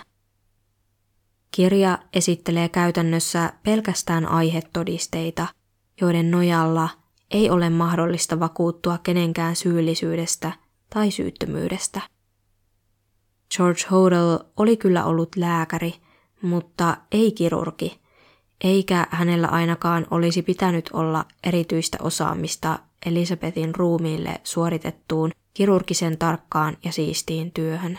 Kirja esittelee käytännössä pelkästään aihetodisteita, joiden nojalla ei ole mahdollista vakuuttua kenenkään syyllisyydestä tai syyttömyydestä. George Hodel oli kyllä ollut lääkäri, mutta ei kirurgi, eikä hänellä ainakaan olisi pitänyt olla erityistä osaamista Elisabetin ruumiille suoritettuun kirurgisen tarkkaan ja siistiin työhön.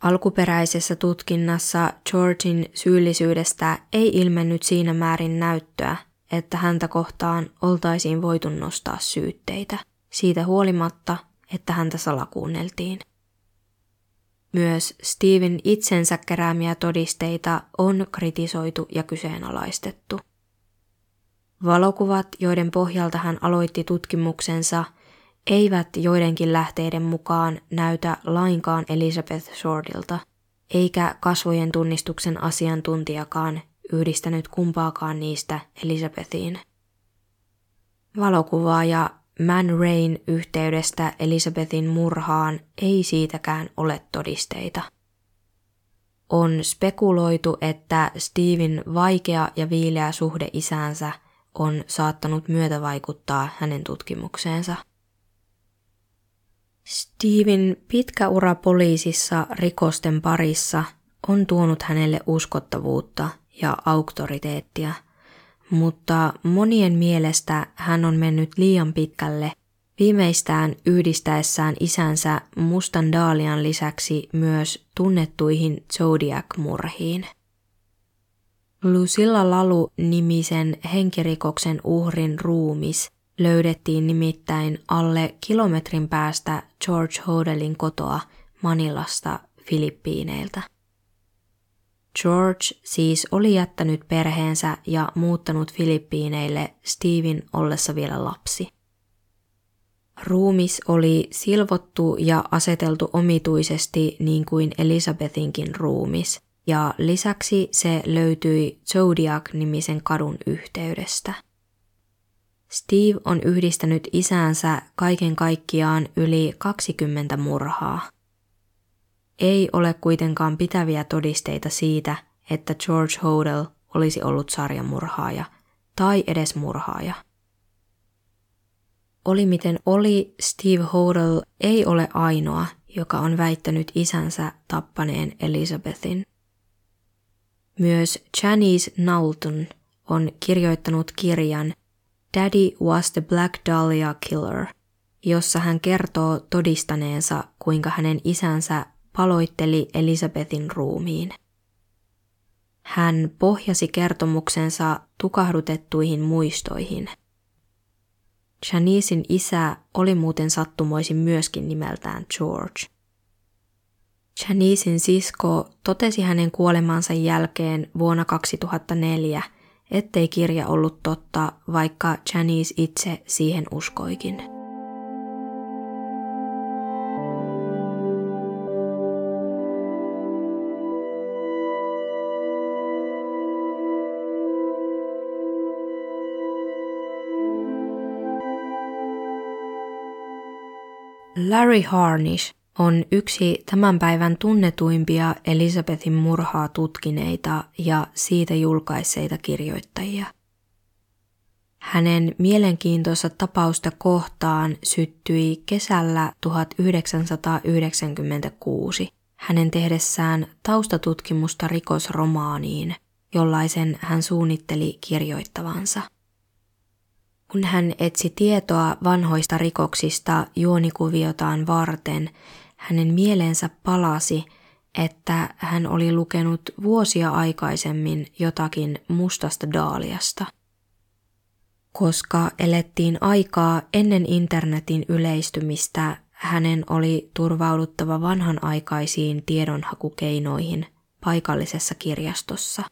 Alkuperäisessä tutkinnassa Georgin syyllisyydestä ei ilmennyt siinä määrin näyttöä, että häntä kohtaan oltaisiin voitu nostaa syytteitä, siitä huolimatta, että häntä salakuunneltiin. Myös Steven itsensä keräämiä todisteita on kritisoitu ja kyseenalaistettu. Valokuvat, joiden pohjalta hän aloitti tutkimuksensa, eivät joidenkin lähteiden mukaan näytä lainkaan Elizabeth Shortilta, eikä kasvojen tunnistuksen asiantuntijakaan yhdistänyt kumpaakaan niistä Elizabethiin. Valokuvaaja Man Rain yhteydestä Elizabethin murhaan ei siitäkään ole todisteita. On spekuloitu, että Steven vaikea ja viileä suhde isäänsä on saattanut myötävaikuttaa hänen tutkimukseensa. Steven pitkä ura poliisissa rikosten parissa on tuonut hänelle uskottavuutta ja auktoriteettia, mutta monien mielestä hän on mennyt liian pitkälle viimeistään yhdistäessään isänsä Mustan Daalian lisäksi myös tunnettuihin Zodiac-murhiin. Lucilla Lalu-nimisen henkirikoksen uhrin ruumis löydettiin nimittäin alle kilometrin päästä George Hodelin kotoa Manilasta Filippiineiltä. George siis oli jättänyt perheensä ja muuttanut Filippiineille Steven ollessa vielä lapsi. Ruumis oli silvottu ja aseteltu omituisesti niin kuin Elisabethinkin ruumis, ja lisäksi se löytyi Zodiac-nimisen kadun yhteydestä. Steve on yhdistänyt isäänsä kaiken kaikkiaan yli 20 murhaa. Ei ole kuitenkaan pitäviä todisteita siitä, että George Hodel olisi ollut sarjamurhaaja tai edes murhaaja. Oli miten oli, Steve Hodel ei ole ainoa, joka on väittänyt isänsä tappaneen Elizabethin. Myös Janice Knowlton on kirjoittanut kirjan Daddy was the Black Dahlia Killer, jossa hän kertoo todistaneensa, kuinka hänen isänsä paloitteli Elisabethin ruumiin. Hän pohjasi kertomuksensa tukahdutettuihin muistoihin. Janicein isä oli muuten sattumoisin myöskin nimeltään George. Janicein sisko totesi hänen kuolemansa jälkeen vuonna 2004, ettei kirja ollut totta, vaikka Janice itse siihen uskoikin. Larry Harnish on yksi tämän päivän tunnetuimpia Elisabethin murhaa tutkineita ja siitä julkaisseita kirjoittajia. Hänen mielenkiintoista tapausta kohtaan syttyi kesällä 1996 hänen tehdessään taustatutkimusta rikosromaaniin, jollaisen hän suunnitteli kirjoittavansa. Kun hän etsi tietoa vanhoista rikoksista juonikuviotaan varten, hänen mieleensä palasi, että hän oli lukenut vuosia aikaisemmin jotakin mustasta daaliasta. Koska elettiin aikaa ennen internetin yleistymistä, hänen oli turvauduttava vanhanaikaisiin tiedonhakukeinoihin paikallisessa kirjastossa.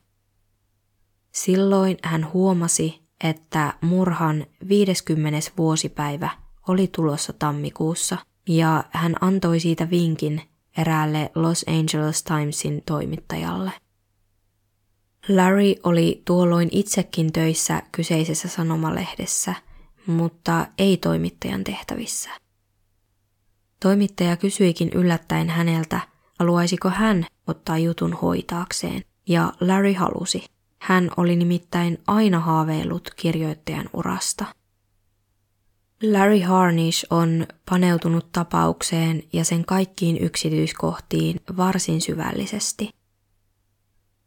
Silloin hän huomasi, että murhan 50. vuosipäivä oli tulossa tammikuussa ja hän antoi siitä vinkin eräälle Los Angeles Timesin toimittajalle. Larry oli tuolloin itsekin töissä kyseisessä sanomalehdessä, mutta ei toimittajan tehtävissä. Toimittaja kysyikin yllättäen häneltä, haluaisiko hän ottaa jutun hoitaakseen, ja Larry halusi. Hän oli nimittäin aina haaveillut kirjoittajan urasta. Larry Harnish on paneutunut tapaukseen ja sen kaikkiin yksityiskohtiin varsin syvällisesti.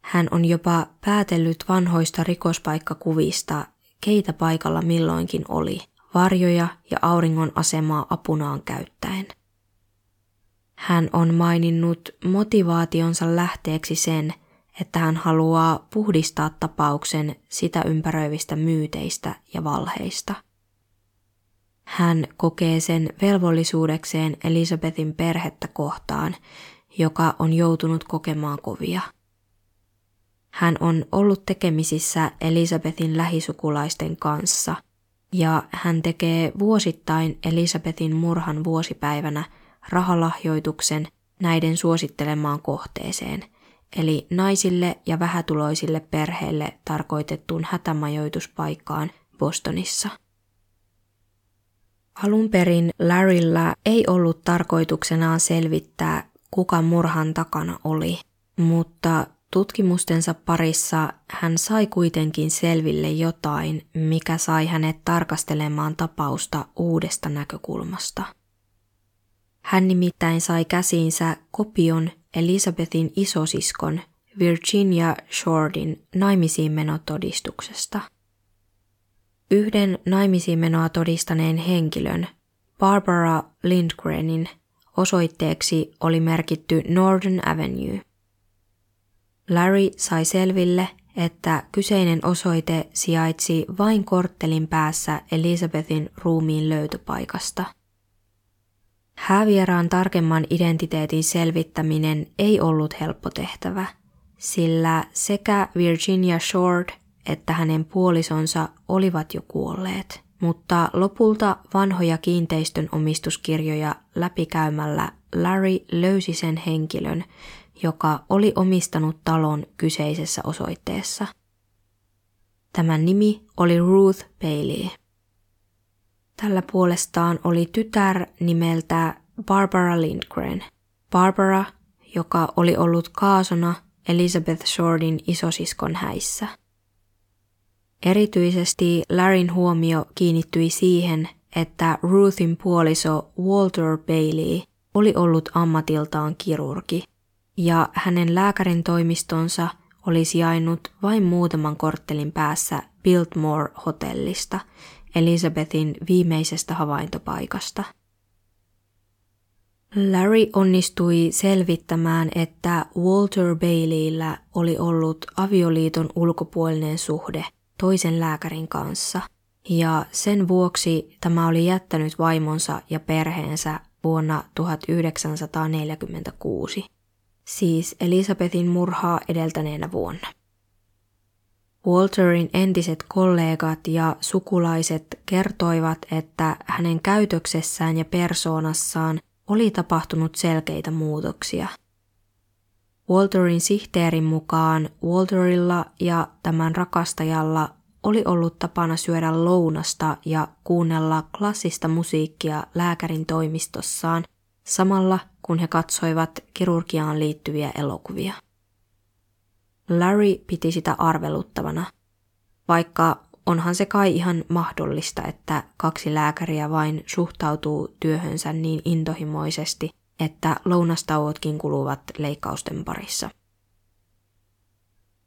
Hän on jopa päätellyt vanhoista rikospaikkakuvista, keitä paikalla milloinkin oli, varjoja ja auringon asemaa apunaan käyttäen. Hän on maininnut motivaationsa lähteeksi sen, että hän haluaa puhdistaa tapauksen sitä ympäröivistä myyteistä ja valheista. Hän kokee sen velvollisuudekseen Elisabetin perhettä kohtaan, joka on joutunut kokemaan kovia. Hän on ollut tekemisissä Elisabetin lähisukulaisten kanssa ja hän tekee vuosittain Elisabetin murhan vuosipäivänä rahalahjoituksen näiden suosittelemaan kohteeseen – eli naisille ja vähätuloisille perheille tarkoitettuun hätämajoituspaikkaan Bostonissa. Alun perin Larrylla ei ollut tarkoituksenaan selvittää, kuka murhan takana oli, mutta tutkimustensa parissa hän sai kuitenkin selville jotain, mikä sai hänet tarkastelemaan tapausta uudesta näkökulmasta. Hän nimittäin sai käsiinsä kopion Elisabetin isosiskon Virginia Shortin naimisiinmenotodistuksesta. Yhden naimisiinmenoa todistaneen henkilön, Barbara Lindgrenin, osoitteeksi oli merkitty Northern Avenue. Larry sai selville, että kyseinen osoite sijaitsi vain korttelin päässä Elisabetin ruumiin löytöpaikasta – Häävieraan tarkemman identiteetin selvittäminen ei ollut helppo tehtävä, sillä sekä Virginia Short että hänen puolisonsa olivat jo kuolleet, mutta lopulta vanhoja kiinteistön omistuskirjoja läpikäymällä Larry löysi sen henkilön, joka oli omistanut talon kyseisessä osoitteessa. Tämän nimi oli Ruth Bailey. Tällä puolestaan oli tytär nimeltä Barbara Lindgren. Barbara, joka oli ollut kaasona Elizabeth Shortin isosiskon häissä. Erityisesti Larryn huomio kiinnittyi siihen, että Ruthin puoliso Walter Bailey oli ollut ammatiltaan kirurgi, ja hänen lääkärin toimistonsa oli sijainnut vain muutaman korttelin päässä Biltmore-hotellista, Elisabetin viimeisestä havaintopaikasta. Larry onnistui selvittämään, että Walter Baileyllä oli ollut avioliiton ulkopuolinen suhde toisen lääkärin kanssa, ja sen vuoksi tämä oli jättänyt vaimonsa ja perheensä vuonna 1946, siis Elisabetin murhaa edeltäneenä vuonna. Walterin entiset kollegat ja sukulaiset kertoivat, että hänen käytöksessään ja persoonassaan oli tapahtunut selkeitä muutoksia. Walterin sihteerin mukaan Walterilla ja tämän rakastajalla oli ollut tapana syödä lounasta ja kuunnella klassista musiikkia lääkärin toimistossaan samalla kun he katsoivat kirurgiaan liittyviä elokuvia. Larry piti sitä arveluttavana, vaikka onhan se kai ihan mahdollista, että kaksi lääkäriä vain suhtautuu työhönsä niin intohimoisesti, että lounastauotkin kuluvat leikkausten parissa.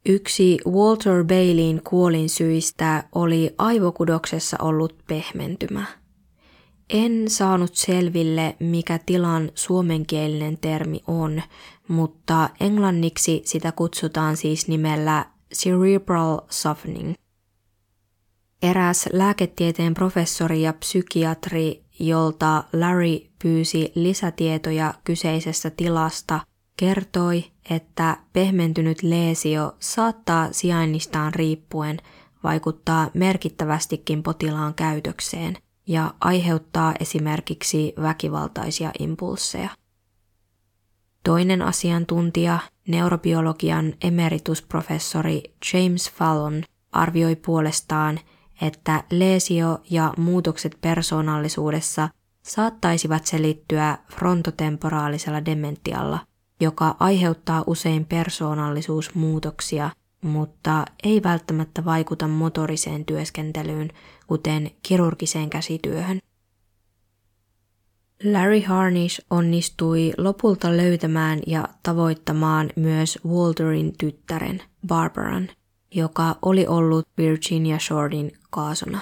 Yksi Walter Baileyin kuolinsyistä oli aivokudoksessa ollut pehmentymä. En saanut selville, mikä tilan suomenkielinen termi on, mutta englanniksi sitä kutsutaan siis nimellä cerebral softening. Eräs lääketieteen professori ja psykiatri, jolta Larry pyysi lisätietoja kyseisestä tilasta, kertoi, että pehmentynyt leesio saattaa sijainnistaan riippuen vaikuttaa merkittävästikin potilaan käytökseen ja aiheuttaa esimerkiksi väkivaltaisia impulsseja. Toinen asiantuntija, neurobiologian emeritusprofessori James Fallon, arvioi puolestaan, että leesio ja muutokset persoonallisuudessa saattaisivat selittyä frontotemporaalisella dementialla, joka aiheuttaa usein persoonallisuusmuutoksia, mutta ei välttämättä vaikuta motoriseen työskentelyyn, kuten kirurgiseen käsityöhön. Larry Harnish onnistui lopulta löytämään ja tavoittamaan myös Walterin tyttären, Barbaran, joka oli ollut Virginia Shortin kaasona.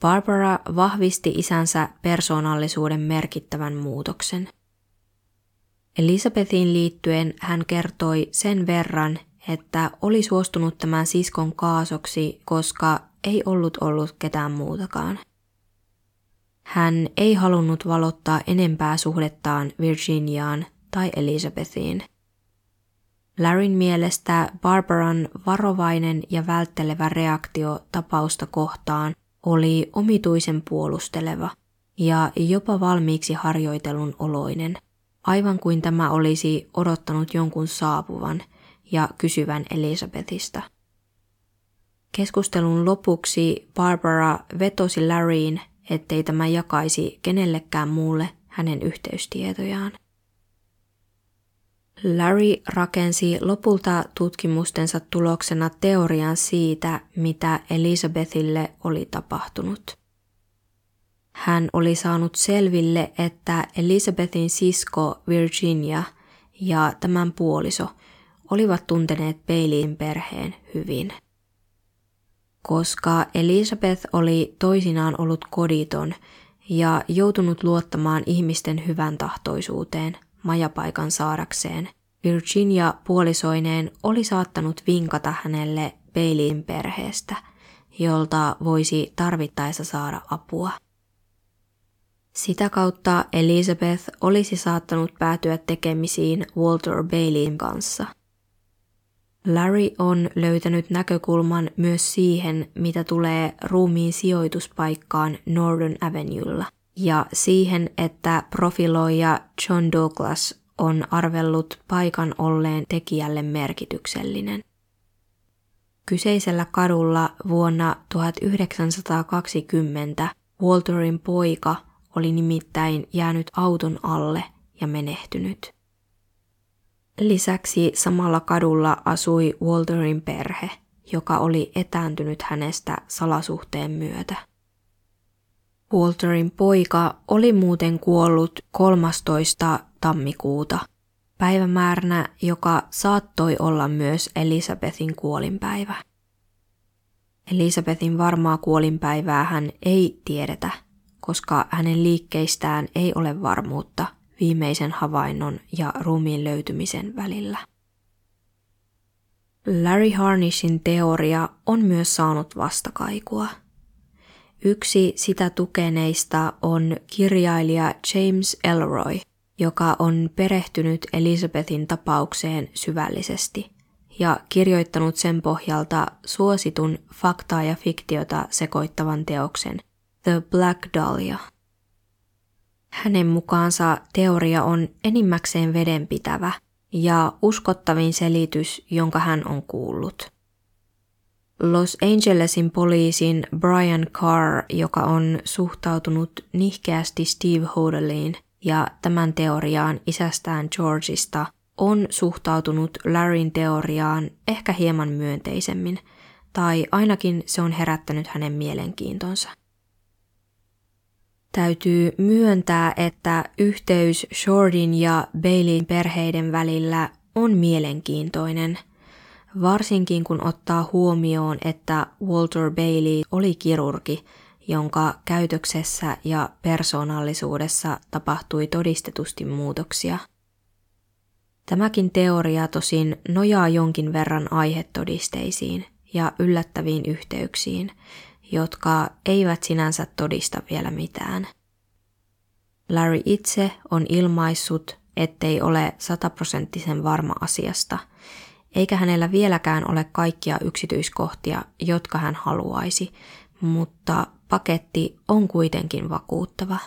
Barbara vahvisti isänsä persoonallisuuden merkittävän muutoksen. Elisabethin liittyen hän kertoi sen verran, että oli suostunut tämän siskon kaasoksi, koska ei ollut ollut ketään muutakaan. Hän ei halunnut valottaa enempää suhdettaan Virginiaan tai Elisabethiin. Larryn mielestä Barbaran varovainen ja välttelevä reaktio tapausta kohtaan oli omituisen puolusteleva ja jopa valmiiksi harjoitelun oloinen, aivan kuin tämä olisi odottanut jonkun saapuvan ja kysyvän Elisabethista. Keskustelun lopuksi Barbara vetosi Larryin, ettei tämä jakaisi kenellekään muulle hänen yhteystietojaan. Larry rakensi lopulta tutkimustensa tuloksena teorian siitä, mitä Elisabethille oli tapahtunut. Hän oli saanut selville, että Elisabethin sisko Virginia ja tämän puoliso olivat tunteneet Peiliin perheen hyvin. Koska Elisabeth oli toisinaan ollut koditon ja joutunut luottamaan ihmisten hyvän tahtoisuuteen, majapaikan saadakseen. Virginia puolisoineen oli saattanut vinkata hänelle Peilin perheestä, jolta voisi tarvittaessa saada apua. Sitä kautta Elizabeth olisi saattanut päätyä tekemisiin Walter Baileyin kanssa. Larry on löytänyt näkökulman myös siihen, mitä tulee ruumiin sijoituspaikkaan Northern Avenuella ja siihen, että profiloija John Douglas on arvellut paikan olleen tekijälle merkityksellinen. Kyseisellä kadulla vuonna 1920 Walterin poika oli nimittäin jäänyt auton alle ja menehtynyt. Lisäksi samalla kadulla asui Walterin perhe, joka oli etääntynyt hänestä salasuhteen myötä. Walterin poika oli muuten kuollut 13. tammikuuta, päivämääränä, joka saattoi olla myös Elisabethin kuolinpäivä. Elisabethin varmaa kuolinpäivää hän ei tiedetä, koska hänen liikkeistään ei ole varmuutta viimeisen havainnon ja ruumiin löytymisen välillä. Larry Harnishin teoria on myös saanut vastakaikua – Yksi sitä tukeneista on kirjailija James Elroy, joka on perehtynyt Elizabethin tapaukseen syvällisesti ja kirjoittanut sen pohjalta suositun faktaa ja fiktiota sekoittavan teoksen The Black Dahlia. Hänen mukaansa teoria on enimmäkseen vedenpitävä ja uskottavin selitys, jonka hän on kuullut – Los Angelesin poliisin Brian Carr, joka on suhtautunut nihkeästi Steve Hodeliin ja tämän teoriaan isästään Georgeista, on suhtautunut Larryn teoriaan ehkä hieman myönteisemmin, tai ainakin se on herättänyt hänen mielenkiintonsa. Täytyy myöntää, että yhteys Shortin ja Baileyin perheiden välillä on mielenkiintoinen – varsinkin kun ottaa huomioon, että Walter Bailey oli kirurgi, jonka käytöksessä ja persoonallisuudessa tapahtui todistetusti muutoksia. Tämäkin teoria tosin nojaa jonkin verran aihetodisteisiin ja yllättäviin yhteyksiin, jotka eivät sinänsä todista vielä mitään. Larry itse on ilmaissut, ettei ole sataprosenttisen varma asiasta, eikä hänellä vieläkään ole kaikkia yksityiskohtia, jotka hän haluaisi, mutta paketti on kuitenkin vakuuttava.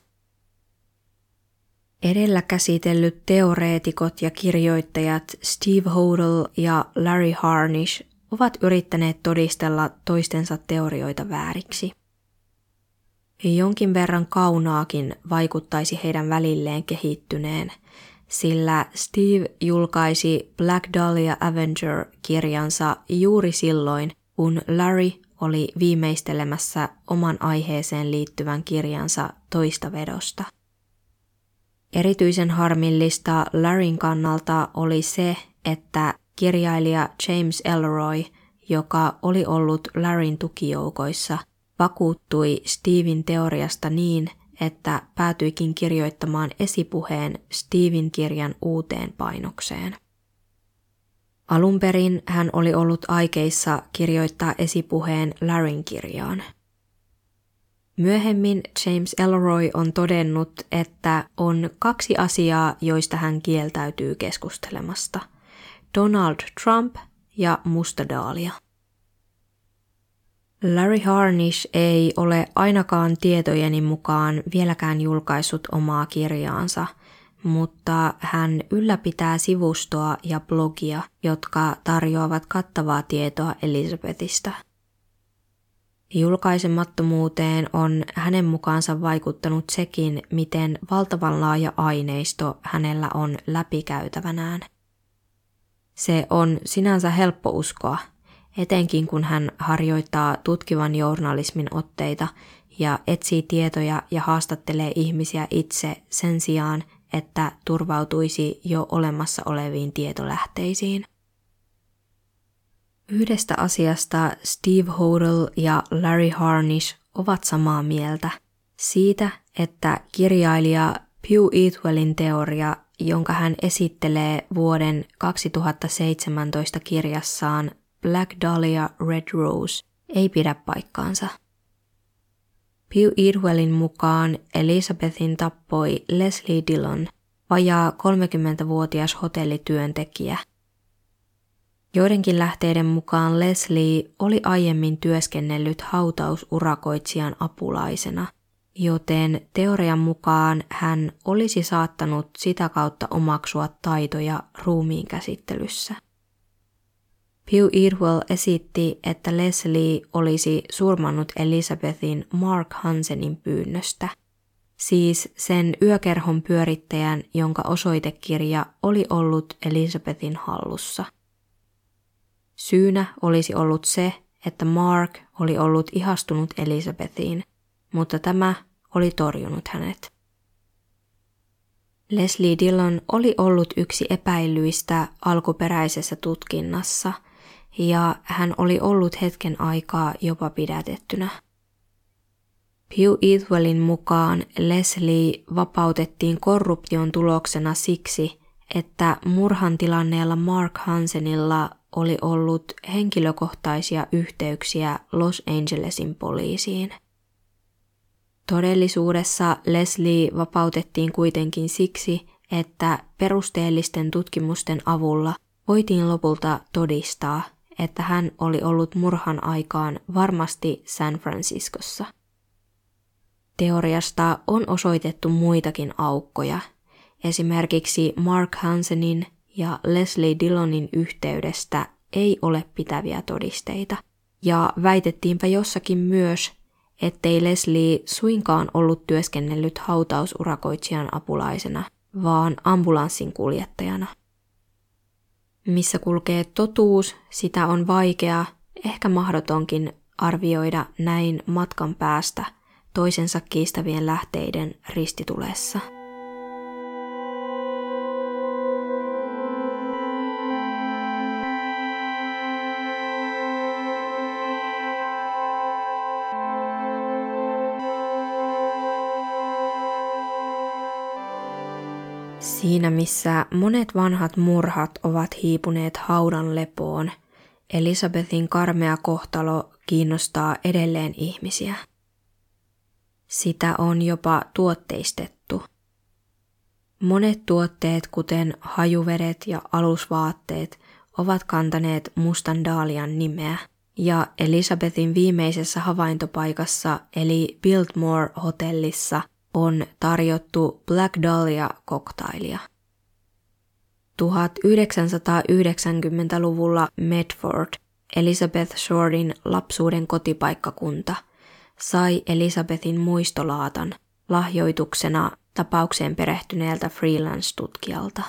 Edellä käsitellyt teoreetikot ja kirjoittajat Steve Hodel ja Larry Harnish ovat yrittäneet todistella toistensa teorioita vääriksi. Jonkin verran kaunaakin vaikuttaisi heidän välilleen kehittyneen, sillä Steve julkaisi Black Dahlia Avenger-kirjansa juuri silloin, kun Larry oli viimeistelemässä oman aiheeseen liittyvän kirjansa toista vedosta. Erityisen harmillista Larryn kannalta oli se, että kirjailija James Elroy, joka oli ollut Larryn tukijoukoissa, vakuuttui Steven teoriasta niin, että päätyikin kirjoittamaan esipuheen Steven kirjan uuteen painokseen. Alun perin hän oli ollut aikeissa kirjoittaa esipuheen Larryn kirjaan. Myöhemmin James Elroy on todennut, että on kaksi asiaa, joista hän kieltäytyy keskustelemasta. Donald Trump ja Mustadaalia. Larry Harnish ei ole ainakaan tietojeni mukaan vieläkään julkaissut omaa kirjaansa, mutta hän ylläpitää sivustoa ja blogia, jotka tarjoavat kattavaa tietoa Elisabetista. Julkaisemattomuuteen on hänen mukaansa vaikuttanut sekin, miten valtavan laaja aineisto hänellä on läpikäytävänään. Se on sinänsä helppo uskoa, etenkin kun hän harjoittaa tutkivan journalismin otteita ja etsii tietoja ja haastattelee ihmisiä itse sen sijaan, että turvautuisi jo olemassa oleviin tietolähteisiin. Yhdestä asiasta Steve Hodel ja Larry Harnish ovat samaa mieltä. Siitä, että kirjailija Pew Eatwellin teoria, jonka hän esittelee vuoden 2017 kirjassaan Black Dahlia Red Rose ei pidä paikkaansa. Pew Eatwellin mukaan Elizabethin tappoi Leslie Dillon, vajaa 30-vuotias hotellityöntekijä. Joidenkin lähteiden mukaan Leslie oli aiemmin työskennellyt hautausurakoitsijan apulaisena, joten teorian mukaan hän olisi saattanut sitä kautta omaksua taitoja ruumiin käsittelyssä. Pew Eatwell esitti, että Leslie olisi surmannut Elisabethin Mark Hansenin pyynnöstä, siis sen yökerhon pyörittäjän, jonka osoitekirja oli ollut Elisabethin hallussa. Syynä olisi ollut se, että Mark oli ollut ihastunut Elisabethiin, mutta tämä oli torjunut hänet. Leslie Dillon oli ollut yksi epäilyistä alkuperäisessä tutkinnassa – ja hän oli ollut hetken aikaa jopa pidätettynä. Pew Eatwellin mukaan Leslie vapautettiin korruption tuloksena siksi, että murhan tilanneella Mark Hansenilla oli ollut henkilökohtaisia yhteyksiä Los Angelesin poliisiin. Todellisuudessa Leslie vapautettiin kuitenkin siksi, että perusteellisten tutkimusten avulla voitiin lopulta todistaa, että hän oli ollut murhan aikaan varmasti San Franciscossa. Teoriasta on osoitettu muitakin aukkoja, esimerkiksi Mark Hansenin ja Leslie Dillonin yhteydestä ei ole pitäviä todisteita. Ja väitettiinpä jossakin myös, ettei Leslie suinkaan ollut työskennellyt hautausurakoitsijan apulaisena, vaan ambulanssin kuljettajana. Missä kulkee totuus, sitä on vaikea, ehkä mahdotonkin arvioida näin matkan päästä toisensa kiistävien lähteiden ristitulessa. Siinä missä monet vanhat murhat ovat hiipuneet haudan lepoon, Elisabethin karmea kohtalo kiinnostaa edelleen ihmisiä. Sitä on jopa tuotteistettu. Monet tuotteet, kuten hajuvedet ja alusvaatteet, ovat kantaneet mustan daalian nimeä, ja Elisabethin viimeisessä havaintopaikassa eli Biltmore-hotellissa on tarjottu Black Dahlia-koktailia. 1990-luvulla Medford, Elizabeth Shortin lapsuuden kotipaikkakunta, sai Elizabethin muistolaatan lahjoituksena tapaukseen perehtyneeltä freelance-tutkijalta.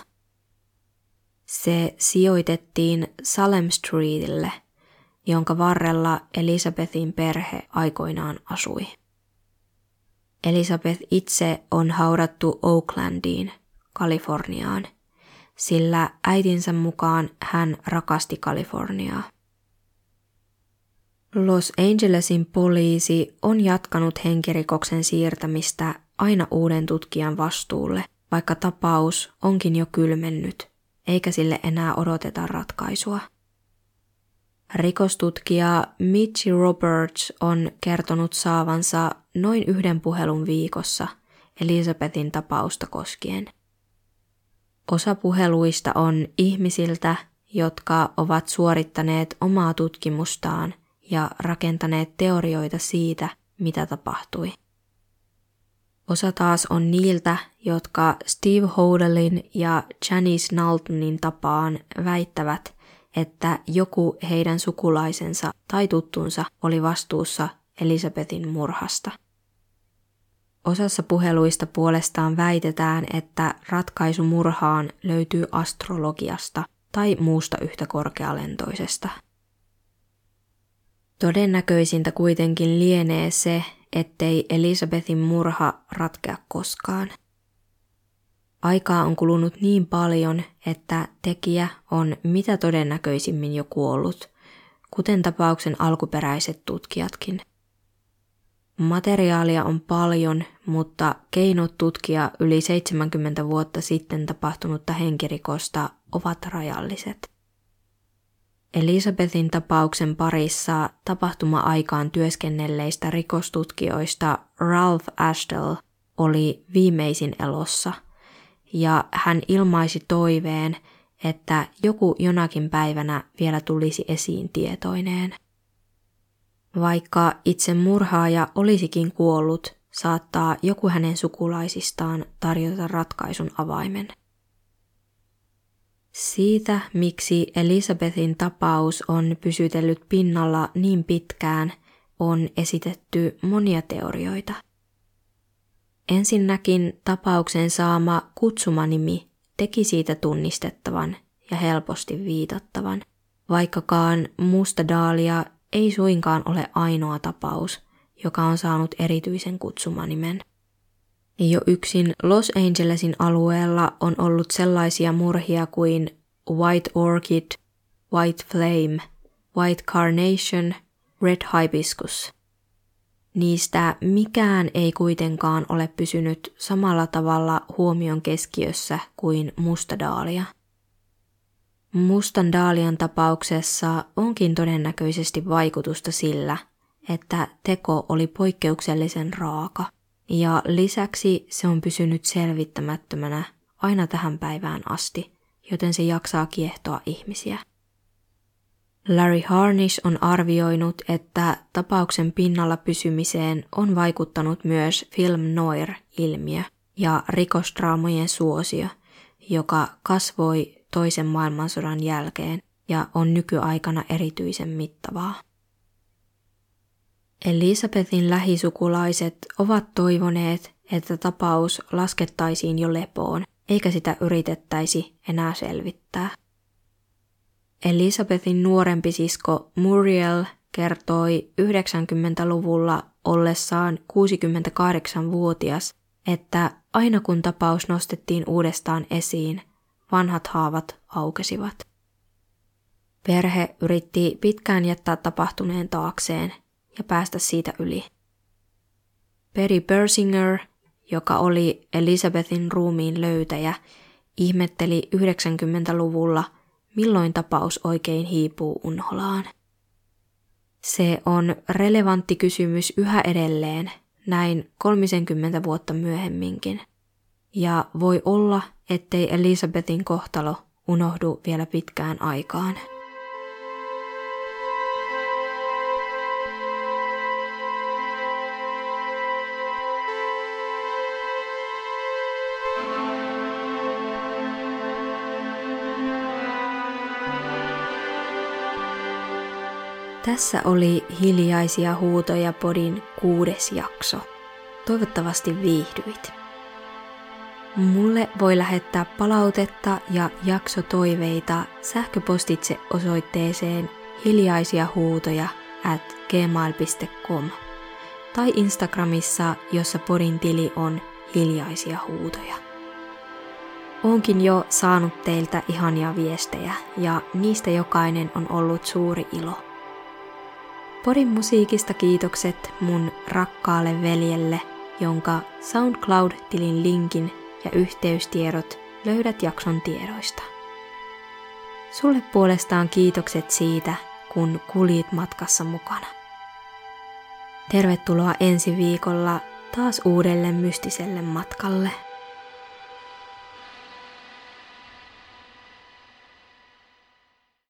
Se sijoitettiin Salem Streetille, jonka varrella Elisabethin perhe aikoinaan asui. Elisabeth itse on haudattu Oaklandiin, Kaliforniaan, sillä äitinsä mukaan hän rakasti Kaliforniaa. Los Angelesin poliisi on jatkanut henkirikoksen siirtämistä aina uuden tutkijan vastuulle, vaikka tapaus onkin jo kylmennyt, eikä sille enää odoteta ratkaisua. Rikostutkija Mitchi Roberts on kertonut saavansa noin yhden puhelun viikossa Elisabethin tapausta koskien. Osa puheluista on ihmisiltä, jotka ovat suorittaneet omaa tutkimustaan ja rakentaneet teorioita siitä, mitä tapahtui. Osa taas on niiltä, jotka Steve Hodelin ja Janice Naltonin tapaan väittävät, että joku heidän sukulaisensa tai tuttunsa oli vastuussa Elisabetin murhasta. Osassa puheluista puolestaan väitetään, että ratkaisu murhaan löytyy astrologiasta tai muusta yhtä korkealentoisesta. Todennäköisintä kuitenkin lienee se, ettei Elisabetin murha ratkea koskaan. Aikaa on kulunut niin paljon, että tekijä on mitä todennäköisimmin jo kuollut, kuten tapauksen alkuperäiset tutkijatkin. Materiaalia on paljon, mutta keinot tutkia yli 70 vuotta sitten tapahtunutta henkirikosta ovat rajalliset. Elisabethin tapauksen parissa tapahtuma-aikaan työskennelleistä rikostutkijoista Ralph Ashdell oli viimeisin elossa – ja hän ilmaisi toiveen, että joku jonakin päivänä vielä tulisi esiin tietoineen. Vaikka itse murhaaja olisikin kuollut, saattaa joku hänen sukulaisistaan tarjota ratkaisun avaimen. Siitä, miksi Elisabethin tapaus on pysytellyt pinnalla niin pitkään, on esitetty monia teorioita – Ensinnäkin tapauksen saama kutsumanimi teki siitä tunnistettavan ja helposti viitattavan, vaikkakaan musta daalia ei suinkaan ole ainoa tapaus, joka on saanut erityisen kutsumanimen. Jo yksin Los Angelesin alueella on ollut sellaisia murhia kuin White Orchid, White Flame, White Carnation, Red Hibiscus – Niistä mikään ei kuitenkaan ole pysynyt samalla tavalla huomion keskiössä kuin mustadaalia. Mustan daalian tapauksessa onkin todennäköisesti vaikutusta sillä, että teko oli poikkeuksellisen raaka ja lisäksi se on pysynyt selvittämättömänä aina tähän päivään asti, joten se jaksaa kiehtoa ihmisiä. Larry Harnish on arvioinut, että tapauksen pinnalla pysymiseen on vaikuttanut myös film noir-ilmiö ja rikostraamojen suosio, joka kasvoi toisen maailmansodan jälkeen ja on nykyaikana erityisen mittavaa. Elisabethin lähisukulaiset ovat toivoneet, että tapaus laskettaisiin jo lepoon, eikä sitä yritettäisi enää selvittää. Elisabethin nuorempi sisko Muriel kertoi 90-luvulla ollessaan 68-vuotias, että aina kun tapaus nostettiin uudestaan esiin, vanhat haavat aukesivat. Perhe yritti pitkään jättää tapahtuneen taakseen ja päästä siitä yli. Perry Bersinger, joka oli Elisabethin ruumiin löytäjä ihmetteli 90-luvulla, milloin tapaus oikein hiipuu unholaan. Se on relevantti kysymys yhä edelleen, näin 30 vuotta myöhemminkin. Ja voi olla, ettei Elisabetin kohtalo unohdu vielä pitkään aikaan. Tässä oli Hiljaisia huutoja podin kuudes jakso. Toivottavasti viihdyit. Mulle voi lähettää palautetta ja jaksotoiveita sähköpostitse osoitteeseen hiljaisia huutoja at gmail.com tai Instagramissa, jossa podin tili on hiljaisia huutoja. Onkin jo saanut teiltä ihania viestejä ja niistä jokainen on ollut suuri ilo. Podin musiikista kiitokset mun rakkaalle veljelle, jonka SoundCloud-tilin linkin ja yhteystiedot löydät jakson tiedoista. Sulle puolestaan kiitokset siitä, kun kuljit matkassa mukana. Tervetuloa ensi viikolla taas uudelle mystiselle matkalle.